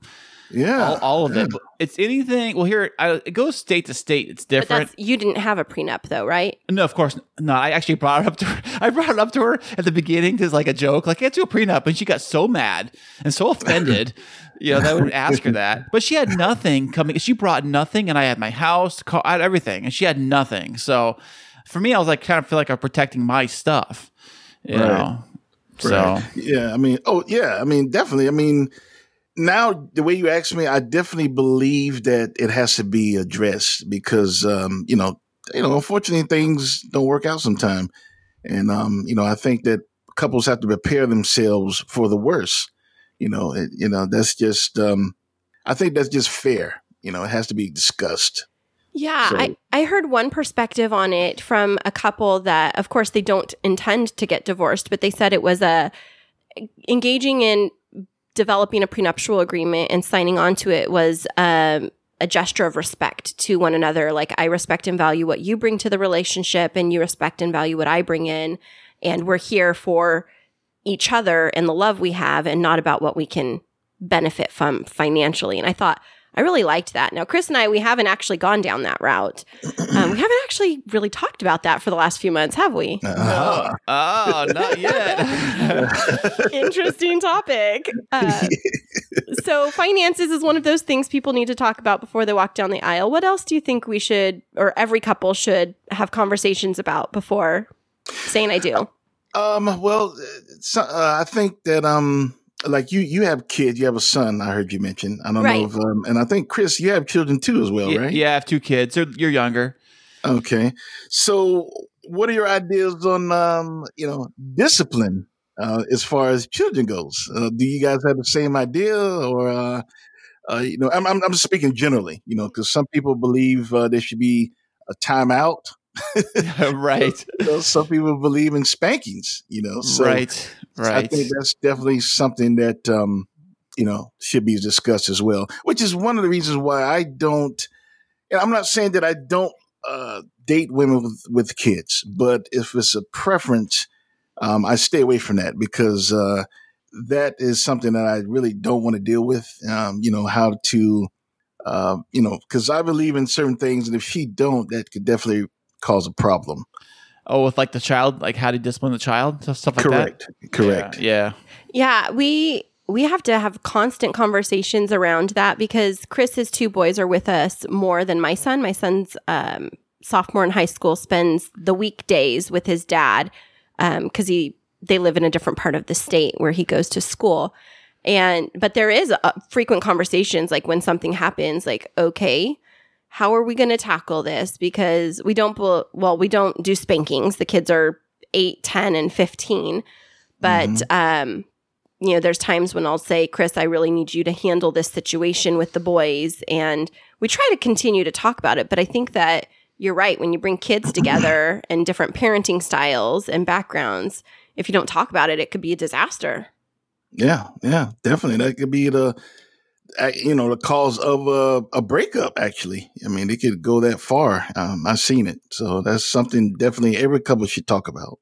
yeah, all, all of yeah. it. It's anything. Well, here I, it goes state to state. It's different. that's you didn't have a prenup though, right? No, of course no. I actually brought it up to her. (laughs) I brought it up to her at the beginning as like a joke, like let's do a prenup, and she got so mad and so (laughs) offended. You know, that I would ask her that, (laughs) but she had nothing coming. She brought nothing, and I had my house, car, I had everything, and she had nothing. So for me, I was like, kind of feel like I'm protecting my stuff. You Right. know, so yeah, I mean, oh yeah, I mean, definitely. I mean, now the way you ask me, I definitely believe that it has to be addressed because, um, you know, you know, unfortunately, things don't work out sometime, and um, you know, I think that couples have to prepare themselves for the worst. You know, it, you know, that's just, um, I think that's just fair. You know, it has to be discussed. Yeah, So- I, I heard one perspective on it from a couple that, of course, they don't intend to get divorced, but they said it was a engaging in developing a prenuptial agreement and signing on to it was um, a gesture of respect to one another. Like, I respect and value what you bring to the relationship, and you respect and value what I bring in. And we're here for each other and the love we have, and not about what we can benefit from financially. And I thought, I really liked that. Now, Kris and I, we haven't actually gone down that route. Um, we haven't actually really talked about that for the last few months, have we? Uh, oh, not (laughs) yet. (laughs) Interesting topic. Uh, so, finances is one of those things people need to talk about before they walk down the aisle. What else do you think we should, or every couple should have conversations about before saying I do? Um, well, so, uh, I think that um, like you, you have kids. You have a son. I heard you mention. I don't Right. know if, um, and I think Kris, you have children too as well, Y- right? Yeah, I have two kids. They're, you're younger. Okay. So, what are your ideas on um, you know, discipline uh, as far as children goes? Uh, do you guys have the same idea, or uh, uh, you know, I'm I'm, I'm just speaking generally, you know, because some people believe uh, there should be a timeout. (laughs) right. (laughs) Some people believe in spankings. You know, so right. I think that's definitely something that um, you know should be discussed as well. Which is one of the reasons why I don't. And I'm not saying that I don't uh, date women with, with kids, but if it's a preference, um, I stay away from that because uh, that is something that I really don't want to deal with. Um, you know how to, uh, you know, because I believe in certain things, and if she don't, that could definitely cause a problem. Oh, with like the child, like how to discipline the child, stuff stuff like Correct. that. Correct. Correct. Yeah. Yeah, we we have to have constant conversations around that because Kris's two boys are with us more than my son. My son's um, sophomore in high school spends the weekdays with his dad because he they live in a different part of the state where he goes to school. And but there is uh frequent conversations like when something happens, like okay, how are we going to tackle this? Because we don't well, we don't do spankings. The kids are 8, 10, and 15. But um you know, there's times when I'll say, Kris, I really need you to handle this situation with the boys. And we try to continue to talk about it. But I think that you're right. When you bring kids together (clears throat) and different parenting styles and backgrounds, if you don't talk about it, it could be a disaster. Yeah, yeah, definitely. That could be the, you know, the cause of a, a breakup. Actually, I mean, it could go that far. Um, I've seen it, so that's something definitely every couple should talk about.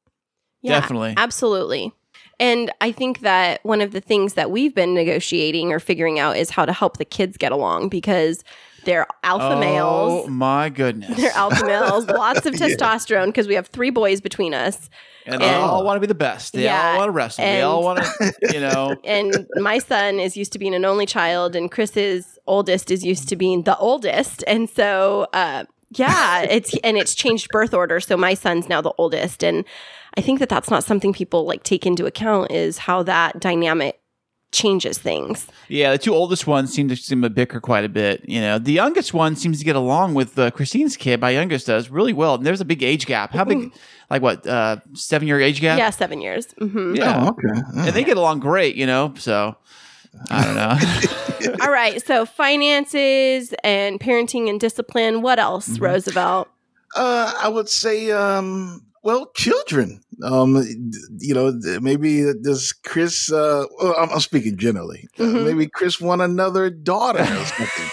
Yeah, Definitely. Absolutely. And I think that one of the things that we've been negotiating or figuring out is how to help the kids get along because they're alpha oh males. Oh my goodness. (laughs) They're alpha males, lots of (laughs) testosterone because we have three boys between us. and they all want to be the best. They Yeah, all want to wrestle. they all want to, you know. (laughs) And my son is used to being an only child, and Kris's oldest is used to being the oldest. And so, uh, yeah, it's and it's changed birth order. So my son's now the oldest, and I think that that's not something people like take into account is how that dynamic changes things. Yeah, the two oldest ones seem to seem to bicker quite a bit. You know, the youngest one seems to get along with uh, Kristine's kid. My youngest does really well. And there's a big age gap. How big? (laughs) like what? Uh, seven year age gap. Yeah, seven years. hmm Yeah. Oh, okay. and they get along great. You know, so I don't know. (laughs) All right. So finances and parenting and discipline. What else, Mm-hmm. Rosevelt? Uh, I would say, um, well, children. Um, you know, maybe does Kris? Uh, well, I'm, I'm speaking generally. Uh, Mhm. maybe Kris want another daughter or (laughs) something.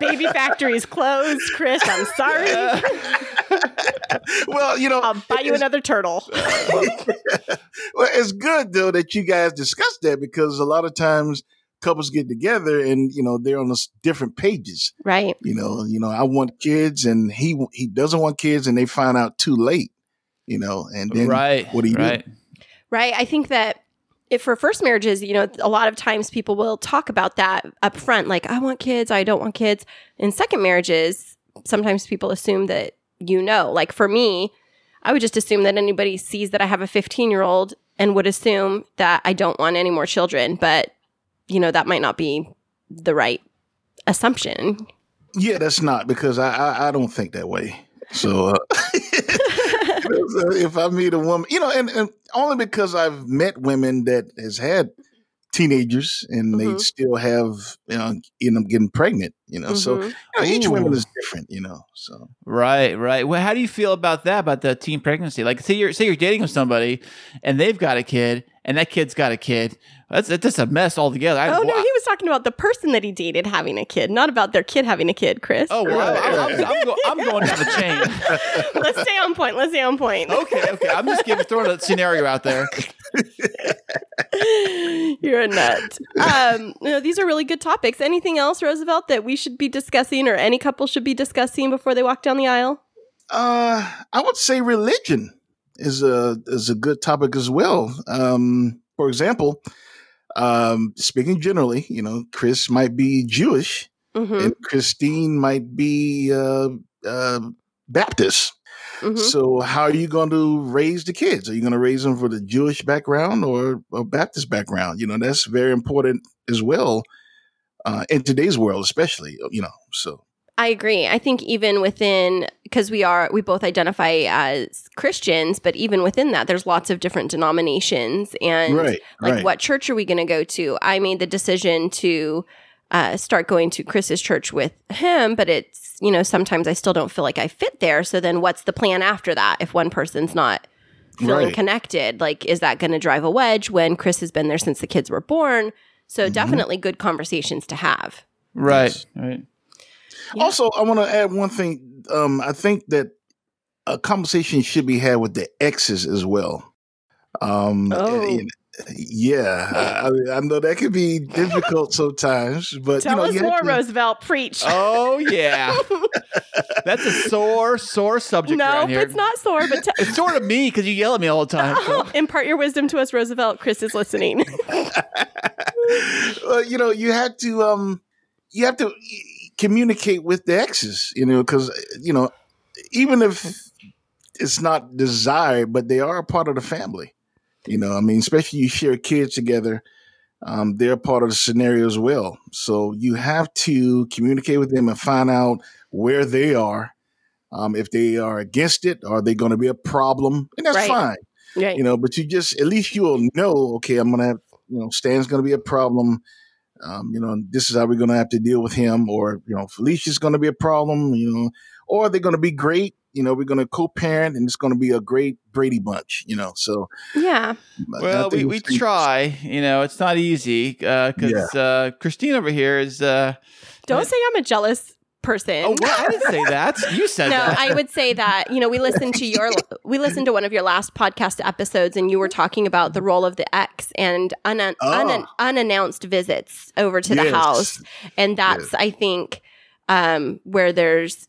Baby baby factory's closed, Kris. I'm sorry. (laughs) well, you know, I'll buy you another turtle. (laughs) well, it's good though that you guys discuss that because a lot of times couples get together and you know they're on the different pages. Right. You know, you know, I want kids and he he doesn't want kids, and they find out too late. You know, and then right. what do you do? right. Right. I think that if for first marriages, you know, a lot of times people will talk about that up front, like, I want kids, I don't want kids. In second marriages, sometimes people assume that you know. Like for me, I would just assume that anybody sees that I have a 15 year old and would assume that I don't want any more children. But, you know, that might not be the right assumption. Yeah, that's not because I I, I don't think that way. So uh, (laughs) if I meet a woman, you know, and, and only because I've met women that has had teenagers and they Mhm. still have you know end up getting pregnant. You know, so Mhm. you know, each woman is different. You know, so Right, right. Well, how do you feel about that? About the teen pregnancy? Like, say you're say you're dating with somebody, and they've got a kid, and that kid's got a kid. That's that's just a mess altogether. I, Oh, no, well, he was talking about the person that he dated having a kid, not about their kid having a kid, Kris. oh, well, I'm, I'm, I'm, go, I'm (laughs) going down the chain. (laughs) Let's stay on point. Let's stay on point. Okay, okay. I'm just giving throwing a scenario out there. (laughs) You're a nut. Um, no, these are really good topics. Anything else, Rosevelt, that we should be discussing or any couple should be discussing before they walk down the aisle? uh, I would say religion is a is a good topic as well. Um, for example, um, speaking generally, you know, Kris might be Jewish. Mm-hmm. and Kristine might be uh, uh, Baptist. hmm So, how are you going to raise the kids? Are you going to raise them for the Jewish background or a Baptist background? You know, that's very important as well uh, in today's world, especially. You know, so I agree. I think even within, because we are, we both identify as Christians, but even within that, there's lots of different denominations. And right, like right, what church are we going to go to i made the decision to uh, start going to kris's church with him but it's you know sometimes i still don't feel like i fit there so then what's the plan after that if one person's not feeling Right. connected like is that going to drive a wedge when kris has been there since the kids were born so Mhm. definitely good conversations to have Right, Yes. right. Yeah. Also, I want to add one thing. Um, I think that a conversation should be had with the exes as well. Um, Oh. and- yeah, I, I- I know that can be difficult sometimes, but tell you know, us you more to- rosevelt preach Oh yeah, (laughs) that's a sore, sore subject no around it's not sore but t- (laughs) It's sore to me because you yell at me all the time. so- (laughs) impart your wisdom to us rosevelt kris is listening well, you know, you have to um, you have to communicate with the exes, you know, because you know, even if it's not desired, but they are a part of the family. You know, I mean, especially you share kids together, um, they're part of the scenario as well. So you have to communicate with them and find out where they are. Um, if they are against it, are they going to be a problem? And that's Right. fine right you know but you just at least you'll know okay i'm gonna have you know stan's gonna be a problem um, you know this is how we're gonna have to deal with him or you know felicia's gonna be a problem you know or they're gonna be great you know we're gonna co-parent and it's gonna be a great brady bunch you know so yeah Well, we, we try. You know, it's not easy because uh, Kristine over here is. Uh, don't say i'm a jealous person oh, well, I didn't say that. You said no, that. I would say that you know we listened to your we listened to one of your last podcast episodes, and you were talking about the role of the ex and un- Oh. un- unannounced visits over to the house, and that's I think um, where there's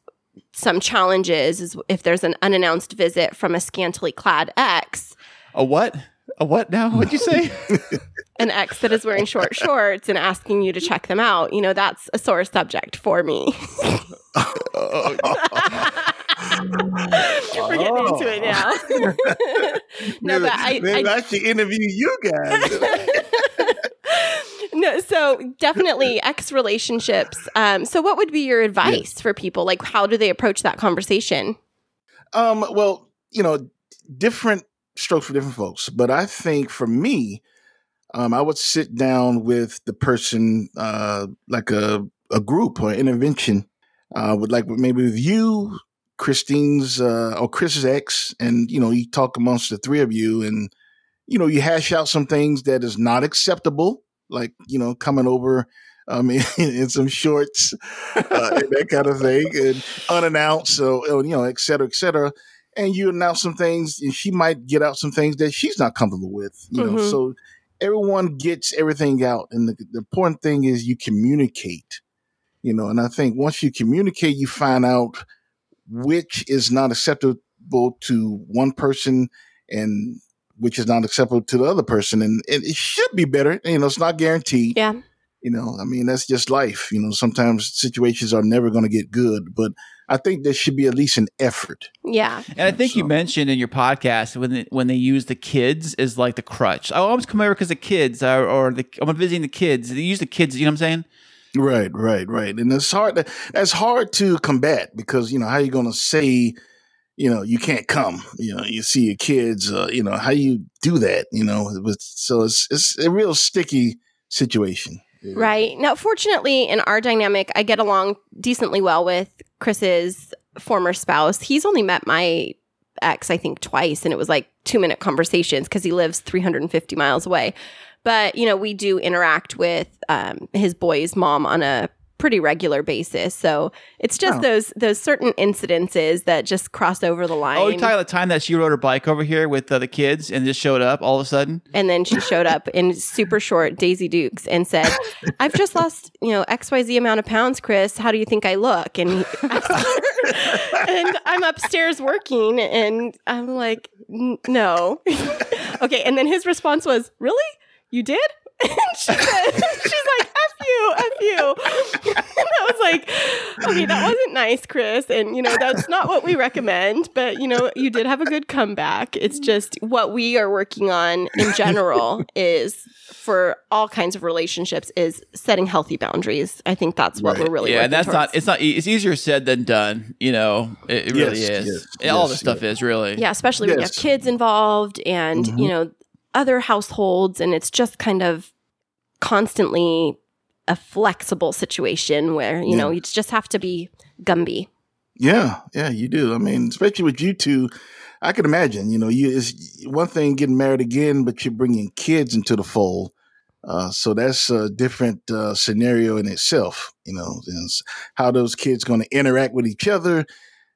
some challenges is if there's an unannounced visit from a scantily clad ex, A what? A what now? What'd you say? (laughs) an ex that is wearing short shorts and asking you to check them out. You know that's a sore subject for me. Oh, (laughs) We're getting into it now. (laughs) no, but I, Maybe I I should interview you guys no, so definitely ex relationships. Um, so what would be your advice for people? Like, how do they approach that conversation? Um, well, you know, different strokes for different folks, but I think for me, um, I would sit down with the person, uh, like a a group or intervention, uh, with like maybe with you, Kristine's uh, or Kris's ex, and you know, you talk amongst the three of you, and you know, you hash out some things that is not acceptable, like you know, coming over (laughs) I mean, in some shorts uh, and that kind of thing, and (laughs) unannounced, so you know, et cetera, et cetera. And you announce some things, and she might get out some things that she's not comfortable with. You know, Mhm. so everyone gets everything out, and the, the important thing is you communicate. You know, and I think once you communicate, you find out which is not acceptable to one person and which is not acceptable to the other person. And it, it should be better. You know, it's not guaranteed. Yeah. You know, I mean, that's just life. You know, sometimes situations are never going to get good, but I think there should be at least an effort. Yeah. And I think you mentioned in your podcast when they, when they use the kids as like the crutch. I always come over because the kids, or, or the, I'm visiting the kids. They use the kids. You know what I'm saying? Right, right, right. And it's hard to, that's hard to combat because, you know, how you going to say, you know, you can't come, you know, you see your kids, uh, you know, how you do that, you know, it so it's, it's a real sticky situation. Right. Now, fortunately, in our dynamic, I get along decently well with Kris's former spouse. He's only met my ex, I think, twice, and it was like two minute conversations because he lives 350 miles away. But, you know, we do interact with um, his boy's mom on a pretty regular basis. So it's just Oh. those those certain incidences that just cross over the line. Oh, you're talking about the time that she rode her bike over here with uh, the kids and just showed up all of a sudden? And then she showed up in super short Daisy Dukes and said, I've just lost, you know, XYZ amount of pounds, Kris. How do you think I look? And, he and I'm upstairs working and I'm like, "N- no. (laughs) okay. And then his response was, Really? You did? (laughs) And she said, she's like, you, F you. And I was like, okay, that wasn't nice, Kris. And, you know, that's not what we recommend. But, you know, you did have a good comeback. It's just what we are working on in general (laughs) is for all kinds of relationships is setting healthy boundaries. I think that's what Right. we're really yeah, and that's not. It's not. It's easier said than done. You know, it, it really Yes, is. yes, all yes, this stuff is really. Yeah, especially when you have kids involved and, Mhm. you know, other households. And it's just kind of constantly a flexible situation where, you Yeah. know, you just have to be Gumby. Yeah, yeah, you do. I mean, especially with you two, I can imagine. You know, you it's one thing getting married again, but you're bringing kids into the fold. Uh, so that's a different uh, scenario in itself. You know, how those kids going to interact with each other.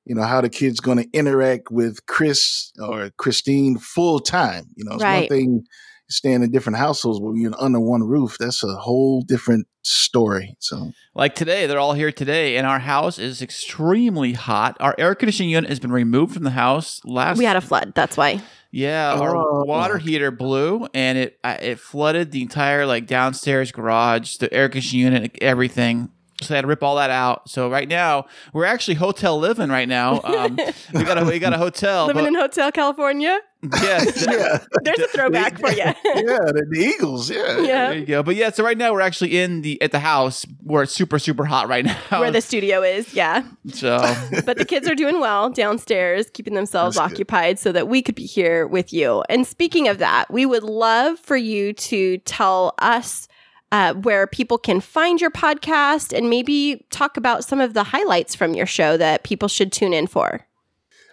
You know, how the kids going to interact with Kris or Kristine full time. You know, it's Right. one thing staying in different households, but when you're under one roof, that's a whole different story. So Like today, they're all here today, and our house is extremely hot. Our air conditioning unit has been removed from the house last. We had a flood. That's why. yeah, our Oh. water heater blew, and it it flooded the entire like downstairs garage, the air conditioning unit, everything. So they had to rip all that out. So right now we're actually hotel living right now. Um, we got a we got a hotel. (laughs) Living but- in Hotel California. yes, yeah, (laughs) There's a (laughs) throwback for you. yeah, the, the Eagles, yeah, Yeah. There you go. But yeah, so right now we're actually in the at the house where it's super super hot right now. Where the studio is, yeah. so But the kids are doing well downstairs, keeping themselves That's good. occupied so that we could be here with you. And speaking of that, we would love for you to tell us uh, where people can find your podcast and maybe talk about some of the highlights from your show that people should tune in for.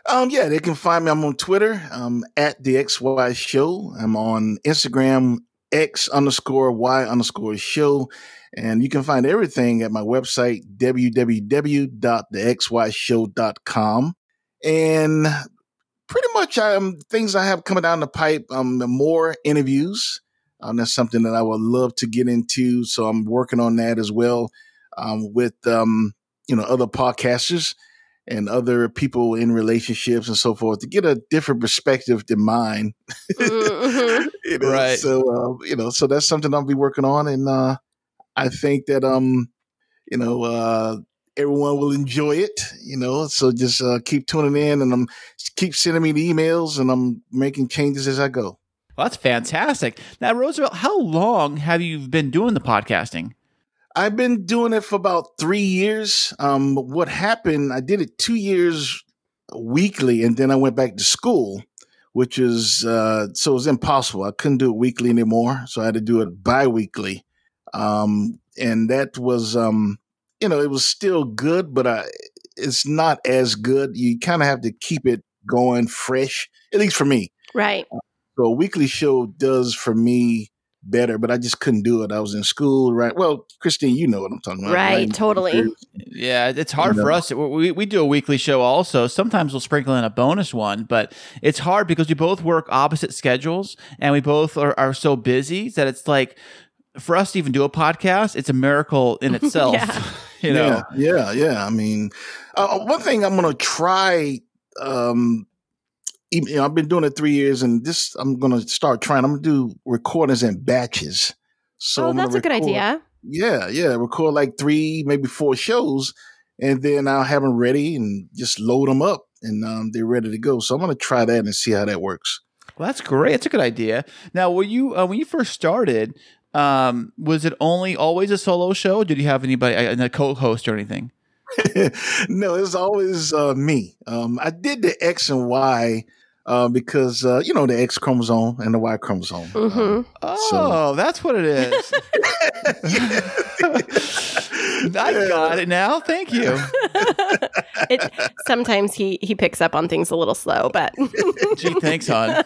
Um, yeah, they can find me. I'm on Twitter, um, at the XY Show. I'm on Instagram, X underscore Y underscore show. And you can find everything at my website, www.thexyshow.com. And pretty much um, things I have coming down the pipe, um, more interviews. Um, that's something that I would love to get into. So I'm working on that as well um, with, um, you know, other podcasters and other people in relationships and so forth to get a different perspective than mine. Mhm. (laughs) You know, Right. So uh, you know, so that's something I'll be working on, and uh, I think that um, you know, uh, everyone will enjoy it. You know, so just uh, keep tuning in, and um, keep sending me the emails, and I'm making changes as I go. Well, that's fantastic. Now, Rosevelt, how long have you been doing the podcasting? I've been doing it for about three years. Um, what happened? I did it two years weekly, and then I went back to school, which is uh, so it was impossible. I couldn't do it weekly anymore, so I had to do it bi-weekly. Um, and that was, um, you know, it was still good, but I, it's not as good. You kind of have to keep it going fresh, at least for me. Right. So a weekly show does for me better, but I just couldn't do it. I was in school, right? Well, Kristine, you know what I'm talking about, Right, writing totally. Yeah, it's hard You for know. us. We, we do a weekly show also. Sometimes we'll sprinkle in a bonus one, but it's hard because we both work opposite schedules and we both are, are so busy that it's like for us to even do a podcast, it's a miracle in (laughs) itself. Yeah. (laughs) you know, Yeah, yeah, yeah. I mean, uh, one thing I'm gonna try. Um, even, you know, I've been doing it three years, and this I'm gonna start trying. I'm gonna do recordings in batches. So oh, I'm gonna that's a good idea. Yeah, yeah. Record like three, maybe four shows, and then I'll have them ready and just load them up, and um, they're ready to go. So I'm gonna try that and see how that works. well, that's great. That's a good idea. Now, when you uh, when you first started, um, was it only always a solo show? Did you have anybody, a, a co-host or anything? (laughs) no, it's always uh, me. Um, I did the X and Y uh, because uh, you know the X chromosome and the Y chromosome. Um, hmm Oh, that's what it is. (laughs) I got it now. Thank you. (laughs) it, sometimes he he picks up on things a little slow, but (laughs) Gee, thanks, hon.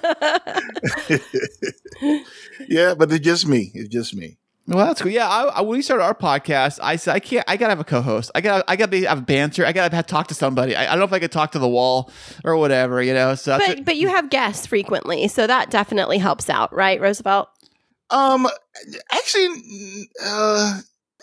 yeah, but it's just me. It's just me. Well, that's cool. Yeah, I, I, when we started our podcast, I said I can't. I gotta have a co-host. I gotta. I gotta be have banter. I gotta have, talk to somebody. I, I don't know if I could talk to the wall or whatever. You know. So that's but but you have guests frequently, so that definitely helps out, right, Rosevelt? Um, actually, uh,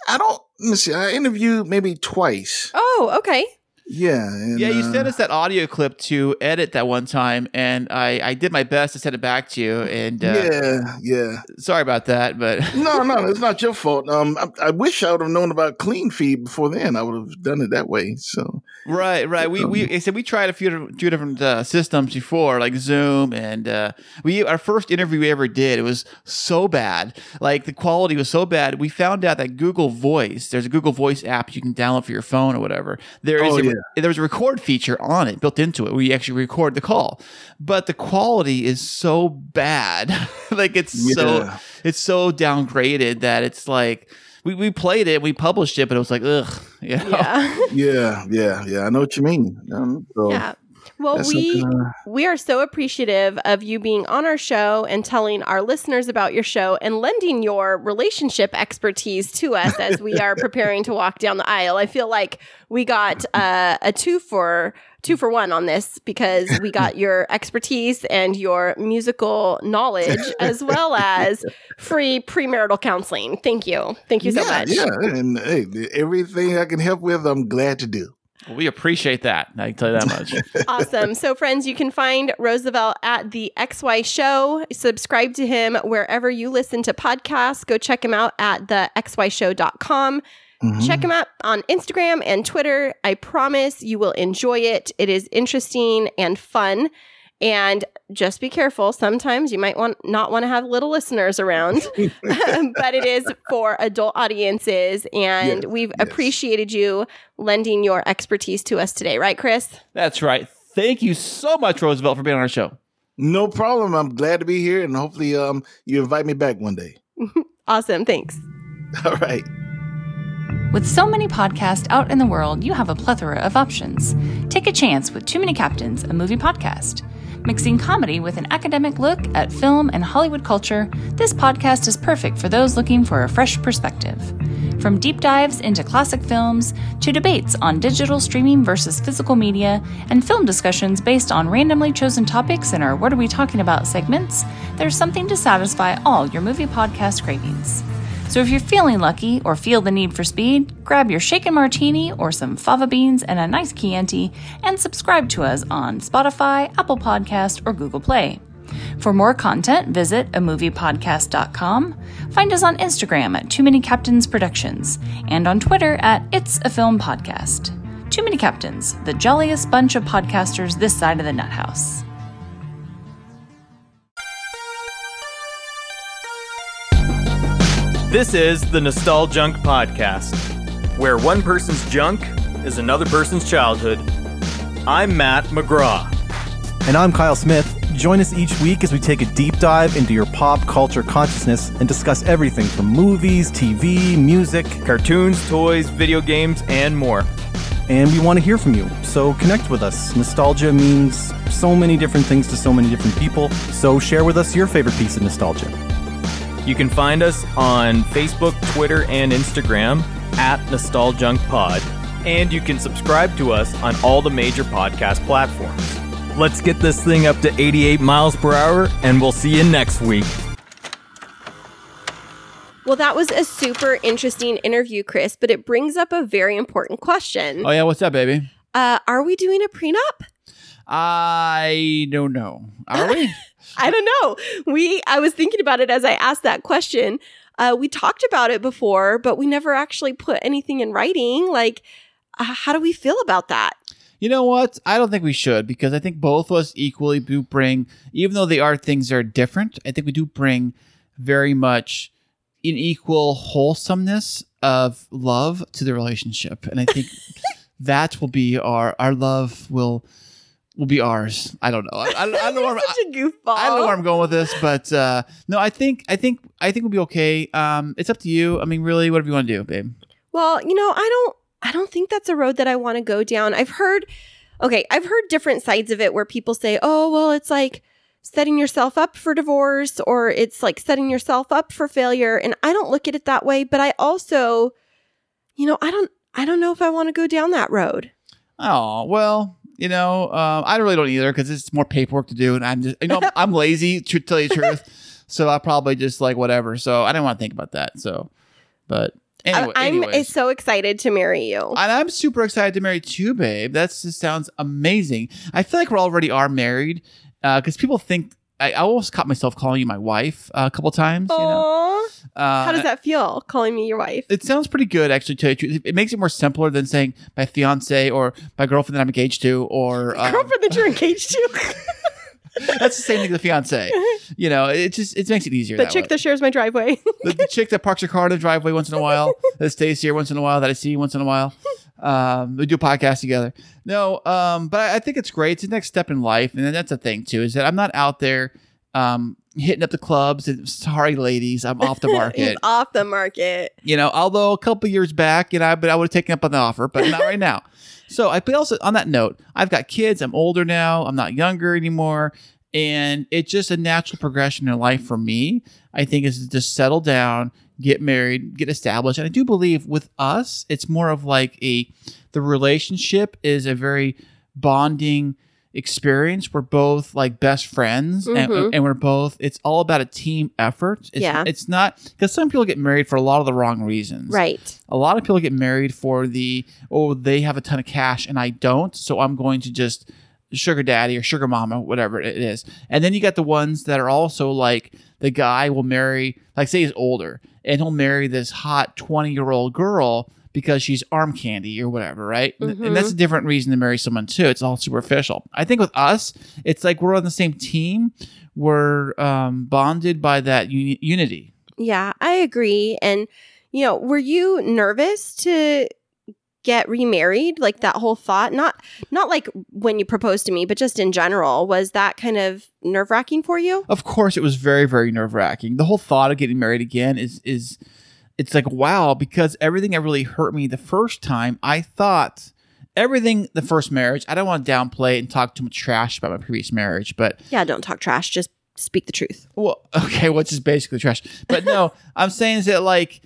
I don't. Let me see. I interviewed maybe twice. Oh, okay. Yeah. and, yeah, you uh, sent us that audio clip to edit that one time, and I, I did my best to send it back to you. And uh, Yeah, yeah. sorry about that, but (laughs) No, no, it's not your fault. Um, I, I wish I would have known about Cleanfeed before then. I would have done it that way. So Right, right. We we I said we tried a few different- few different uh, systems before, like Zoom, and uh, we our first interview we ever did. It was so bad, like the quality was so bad. We found out that Google Voice, there's a Google Voice app you can download for your phone or whatever. There is Oh, a, yeah. There's a record feature on it built into it where you actually record the call, but the quality is so bad, (laughs) like it's so it's so downgraded that it's like. We, we played it, we published it, but it was like, ugh, you know? Yeah. (laughs) yeah, yeah, yeah. I know what you mean. Um, so yeah. Well, that's we something, we are so appreciative of you being on our show and telling our listeners about your show and lending your relationship expertise to us as we are (laughs) preparing to walk down the aisle. I feel like we got uh, a two for two for one on this because we got (laughs) your expertise and your musical knowledge (laughs) as well as free premarital counseling. Thank you. Thank you so yeah, much. Yeah, and hey, everything I can help with, I'm glad to do. Well, we appreciate that. I can tell you that much. (laughs) awesome. So, friends, you can find Rosevelt at the XY Show. Subscribe to him wherever you listen to podcasts. Go check him out at the xyshow.com. Mhm. Check him out on Instagram and Twitter. I promise you will enjoy it. It is interesting and fun. And just be careful. Sometimes you might want not want to have little listeners around, (laughs) (laughs) but it is for adult audiences. And Yes, we've yes. appreciated you lending your expertise to us today, right, Kris? That's right. Thank you so much, Rosevelt, for being on our show. No problem. I'm glad to be here, and hopefully, um, you invite me back one day. (laughs) Awesome. Thanks. All right. With so many podcasts out in the world, you have a plethora of options. Take a chance with Too Many Captains, a movie podcast. Mixing comedy with an academic look at film and Hollywood culture, this podcast is perfect for those looking for a fresh perspective. From deep dives into classic films to debates on digital streaming versus physical media and film discussions based on randomly chosen topics in our What Are We Talking About segments, there's something to satisfy all your movie podcast cravings. So if you're feeling lucky or feel the need for speed, grab your shaken martini or some fava beans and a nice Chianti and subscribe to us on Spotify, Apple Podcast, or Google Play. For more content, visit amoviepodcast.com. Find us on Instagram at Too Many Captains Productions and on Twitter at It's a Film Podcast. Too Many Captains, the jolliest bunch of podcasters this side of the nut house. This is the Nostaljunk Podcast, where one person's junk is another person's childhood. I'm Matt McGraw. And I'm Kyle Smith. Join us each week as we take a deep dive into your pop culture consciousness and discuss everything from movies, TV, music, Cartoons, toys, video games, and more. and we want to hear from you. So connect with us. Nostalgia means so many different things to so many different people. So share with us your favorite piece of nostalgia. You can find us on Facebook, Twitter, and Instagram at NostalJunkPod. And you can subscribe to us on all the major podcast platforms. Let's get this thing up to 88 miles per hour, and we'll see you next week. Well, that was a super interesting interview, Kris, but it brings up a very important question. Oh yeah, what's up, baby? Uh, are we doing a prenup? I don't know. Are we? (laughs) I don't know. We I was thinking about it as I asked that question. Uh, we talked about it before, but we never actually put anything in writing. Like, uh, how do we feel about that? You know what? I don't think we should because I think both of us equally do bring, even though they are things that are different, I think we do bring very much an equal wholesomeness of love to the relationship. And I think (laughs) that will be our, our love will, will be ours. I don't know. I, I, I don't know (laughs) where, Such a goofball. I don't know where I'm going with this, but uh, no, I think, I think, I think we'll be okay. Um, it's up to you. I mean, really, whatever you want to do, babe. Well, you know, I don't I don't think that's a road that I want to go down. I've heard okay, I've heard different sides of it where people say, "Oh, well, it's like setting yourself up for divorce or it's like setting yourself up for failure." And I don't look at it that way, but I also you know, I don't I don't know if I want to go down that road. Oh well, you know, um, I really don't either because it's more paperwork to do, and I'm just, you know, I'm, (laughs) I'm lazy to tell you the truth. So I probably just like whatever. So I didn't want to think about that. So, but anyway, I, am anyways. so excited to marry you. and I'm super excited to marry too, babe. That just sounds amazing. I feel like we already are married because people think I, I almost caught myself calling you my wife uh, a couple times. You know, uh, How does that feel calling me your wife? it sounds pretty good actually. To tell you the truth, it makes it more simpler than saying my fiance or my girlfriend that I'm engaged to or (laughs) um, Girlfriend that you're engaged to. (laughs) That's the same thing with fiance. (laughs) You know, it just it makes it easier. the that chick way. that shares my driveway. the, the chick that parks her car in the driveway once in a while, that stays here once in a while, that I see once in a while. Um, we do a podcast together. No, um, but I, I think it's great. It's the next step in life, and then that's the thing too is that I'm not out there um, hitting up the clubs. And, Sorry, ladies, I'm off the (laughs) market. Off the market. you know, although a couple years back, you know, but I would have taken up on the offer, but not right now. (laughs) So I but also on that note, I've got kids. I'm older now. I'm not younger anymore, and it's just a natural progression in life for me. I think is to just settle down, get married, get established, and I do believe with us, it's more of like a the relationship is a very bonding experience we're both like best friends Mhm. and, and we're both it's all about a team effort it's, Yeah. it's not because some people get married for a lot of the wrong reasons Right. a lot of people get married for the oh they have a ton of cash and I don't, so I'm going to just sugar daddy or sugar mama, whatever it is. And then you got the ones that are also like the guy will marry, like say he's older, and he'll marry this hot 20 year old girl because she's arm candy or whatever, right? And that's a different reason to marry someone too. It's all superficial. I think with us, it's like we're on the same team. We're um, bonded by that uni- unity. Yeah, I agree. And, you know, were you nervous to get remarried? Like that whole thought? Not not like when you proposed to me, but just in general. Was that kind of nerve wracking for you? of course it was very very nerve wracking the whole thought of getting married again is is it's like wow because everything that really hurt me the first time i thought everything the first marriage i don't want to downplay and talk too much trash about my previous marriage but Yeah, don't talk trash. Just speak the truth. well (laughs) okay which is basically trash but no (laughs) i'm saying is that like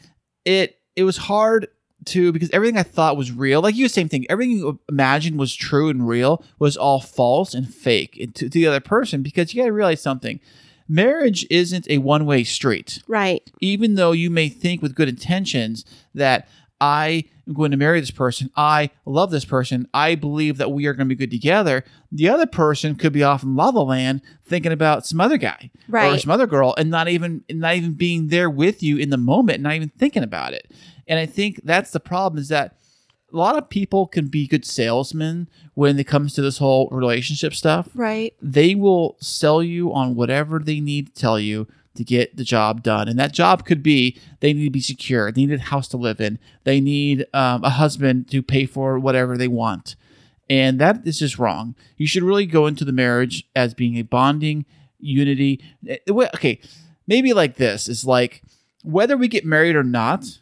it it was hard to because everything i thought was real like you same thing everything you imagined was true and real was all false and fake to, to the other person because you got to realize something marriage isn't a one-way street Right. even though you may think with good intentions that I am going to marry this person, I love this person, I believe that we are going to be good together, the other person could be off in lava land thinking about some other guy right. or some other girl and not even not even being there with you in the moment, not even thinking about it. And I think that's the problem is that a lot of people can be good salesmen when it comes to this whole relationship stuff Right. they will sell you on whatever they need to tell you to get the job done. And that job could be they need to be secure, they need a house to live in, they need um, a husband to pay for whatever they want. And that is just wrong. You should really go into the marriage as being a bonding unity. Eh, Okay, maybe like this is like whether we get married or not,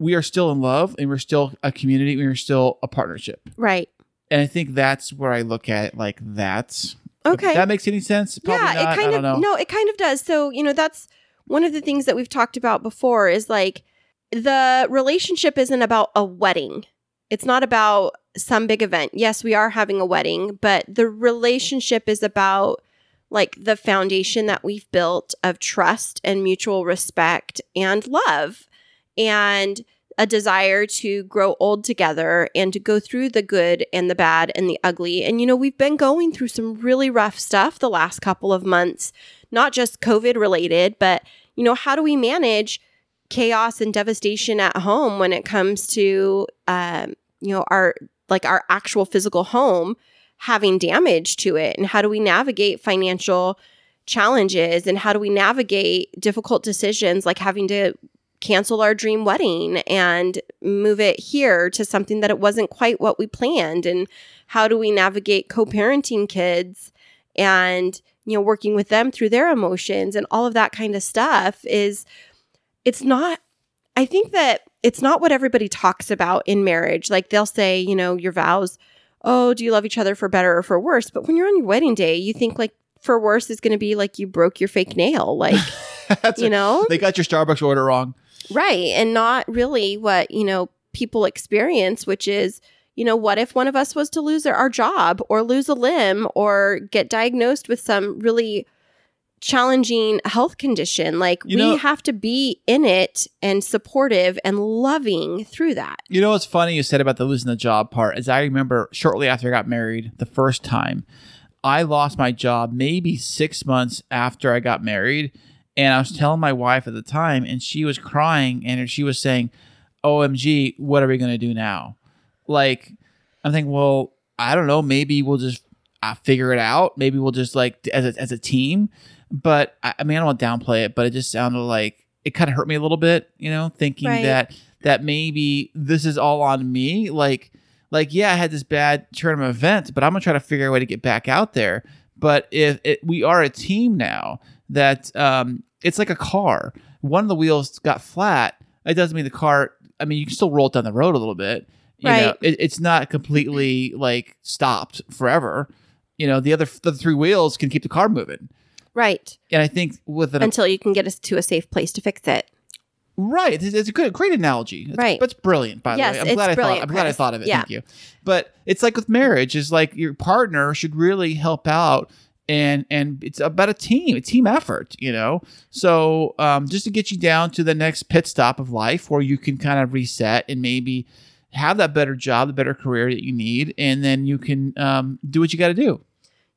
we are still in love and we're still a community, we are still a partnership. Right. And I think that's where I look at it like that. Okay. If that makes any sense? Probably yeah, not. it kind of know. no, it kind of does. So, you know, that's one of the things that we've talked about before is like the relationship isn't about a wedding. It's not about some big event. Yes, we are having a wedding, but the relationship is about like the foundation that we've built of trust and mutual respect and love and a desire to grow old together and to go through the good and the bad and the ugly. And, you know, we've been going through some really rough stuff the last couple of months, not just COVID related, but, you know, how do we manage chaos and devastation at home when it comes to, um, you know, our like our actual physical home having damage to it? And how do we navigate financial challenges? And how do we navigate difficult decisions like having to cancel our dream wedding and move it here to something that it wasn't quite what we planned. And how do we navigate co-parenting kids and you know working with them through their emotions and all of that kind of stuff is it's not i think that it's not what everybody talks about in marriage. Like they'll say you know your vows oh do you love each other for better or for worse? But when you're on your wedding day you think like for worse is going to be like you broke your fake nail. Like (laughs) That's you know? They got your Starbucks order wrong. Right. And not really what, you know, people experience, which is, you know, what if one of us was to lose our job or lose a limb or get diagnosed with some really challenging health condition? Like, You we know- have to be in it and supportive and loving through that. You know what's funny you said about the losing the job part is I remember shortly after I got married the first time, I lost my job maybe six months after I got married. And I was telling my wife at the time, and she was crying and she was saying, OMG, what are we going to do now? Like, I'm thinking, well, I don't know. Maybe we'll just uh, figure it out. Maybe we'll just like, as a, as a team. But I, I mean, I don't want to downplay it, but it just sounded like it kind of hurt me a little bit, you know, thinking Right. that that maybe this is all on me. Like, like yeah, I had this bad turn of events, but I'm gonna try to figure a way to get back out there. But if it, we are a team now, that um, it's like a car. One of the wheels got flat. It doesn't mean the car. I mean, you can still roll it down the road a little bit. You know, Right. it, it's not completely like stopped forever. You know, the other the three wheels can keep the car moving. Right. And I think with an Until you can get us to a safe place to fix it. Right. It's, a good, great analogy. It's, Right. That's brilliant, by Yes, the way. I'm it's glad I thought. I'm glad I thought of it. Yeah. Thank you. But it's like with marriage. Is like your partner should really help out, and and it's about a team, a team effort. You know. So um, just to get you down to the next pit stop of life, where you can kind of reset and maybe have that better job, the better career that you need, and then you can um, do what you got to do.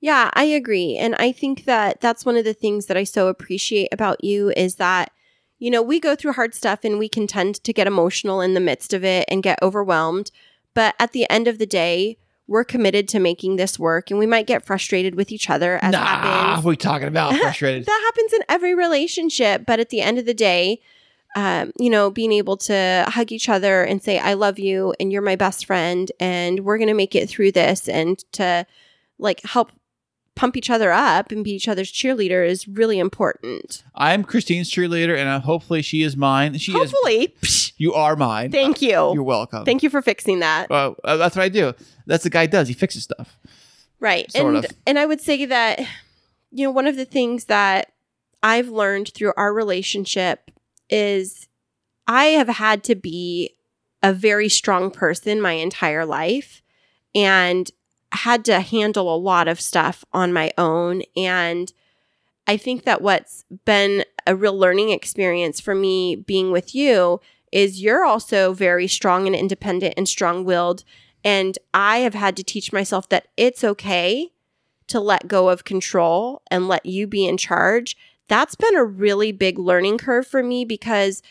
Yeah, I agree. And I think that that's one of the things that I so appreciate about you is that, you know, we go through hard stuff and we can tend to get emotional in the midst of it and get overwhelmed. But at the end of the day, we're committed to making this work and we might get frustrated with each other as nah, happens. we talking about? (laughs) Frustrated. that happens in every relationship. But at the end of the day, um, you know, being able to hug each other and say, I love you and you're my best friend and we're going to make it through this and to like help pump each other up and be each other's cheerleader is really important. I'm Kristine's cheerleader, and uh, hopefully she is mine. She is. Hopefully. Psh, You are mine. thank you. You're welcome. Thank you for fixing that. Well, uh, that's what I do. That's the guy does. He fixes stuff. Right. Sort and of. and I would say that you know one of the things that I've learned through our relationship is I have had to be a very strong person my entire life and had to handle a lot of stuff on my own and I think that what's been a real learning experience for me being with you is you're also very strong and independent and strong-willed and I have had to teach myself that it's okay to let go of control and let you be in charge. That's been a really big learning curve for me because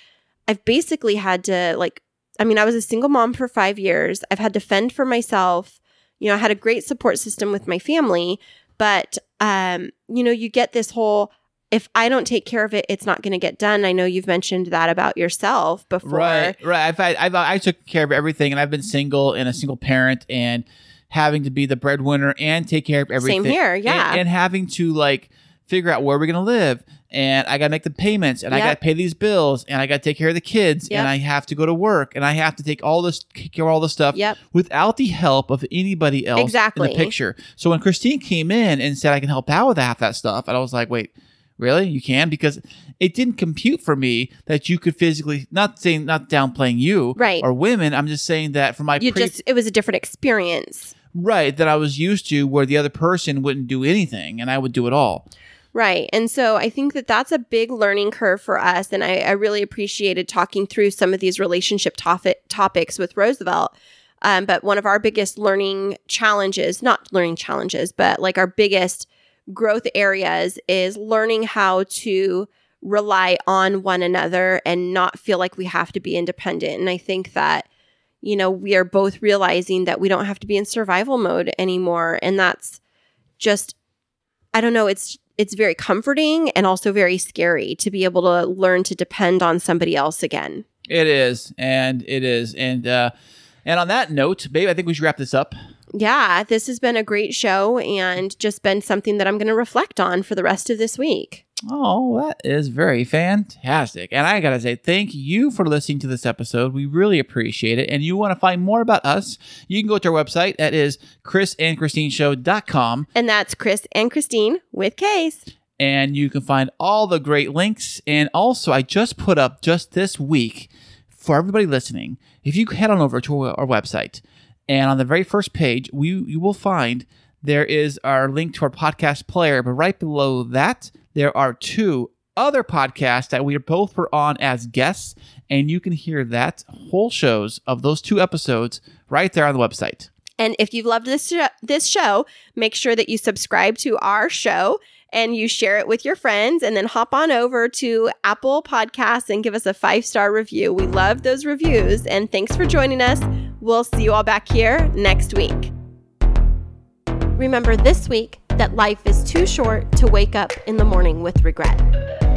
I've basically had to, like, I mean, I was a single mom for five years. I've had to fend for myself. You know, I had a great support system with my family, but, um, you know, you get this whole, if I don't take care of it, it's not going to get done. I know you've mentioned that about yourself before. Right, right. I've, had, I've I took care of everything, and I've been single and a single parent, and having to be the breadwinner and take care of everything. Same here, yeah. and, having to like figure out where we're gonna live, and I gotta make the payments, and I gotta pay these bills, and I gotta take care of the kids, Yep. and I have to go to work, and I have to take all this take care of all this stuff Yep. without the help of anybody else Exactly. in the picture. So when Kristine came in and said I can help out with half that stuff, and I was like, wait. Really? You can? Because it didn't compute for me that you could physically, not saying, not downplaying you Right. or women. I'm just saying that for my You pre- just it was a different experience. right that I was used to where the other person wouldn't do anything and I would do it all. Right. And so I think that that's a big learning curve for us. And I, I really appreciated talking through some of these relationship topic, topics with Rosevelt. Um, but one of our biggest learning challenges, not learning challenges, but like our biggest growth areas is learning how to rely on one another and not feel like we have to be independent. And I think that, you know, we are both realizing that we don't have to be in survival mode anymore. And that's just, I don't know, it's, it's very comforting and also very scary to be able to learn to depend on somebody else again. It is, and it is, and uh, and on that note, babe, I think we should wrap this up. Yeah, this has been a great show and just been something that I'm going to reflect on for the rest of this week. Oh, that is very fantastic. And I got to say, thank you for listening to this episode. We really appreciate it. And you want to find more about us, you can go to our website. That is krisandkristineshow.com. And that's Kris and Kristine with Case. And you can find all the great links. And also, I just put up just this week for everybody listening. If you head on over to our website, and on the very first page, we you will find there is our link to our podcast player. But right below that, there are two other podcasts that we both were on as guests, and you can hear that whole shows of those two episodes right there on the website. And if you've loved this sh- this show, make sure that you subscribe to our show and you share it with your friends and then hop on over to Apple Podcasts and give us a 5-star review. We love those reviews and thanks for joining us. We'll see you all back here next week. Remember this week that life is too short to wake up in the morning with regret.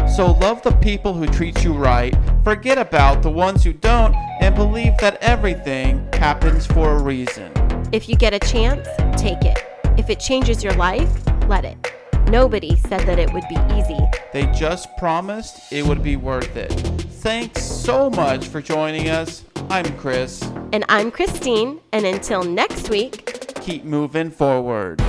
So love the people who treat you right, forget about the ones who don't, and believe that everything happens for a reason. If you get a chance, take it. If it changes your life, let it. Nobody said that it would be easy. They just promised it would be worth it. Thanks so much for joining us. I'm Kris. And I'm Kristine, and until next week, Keep moving forward.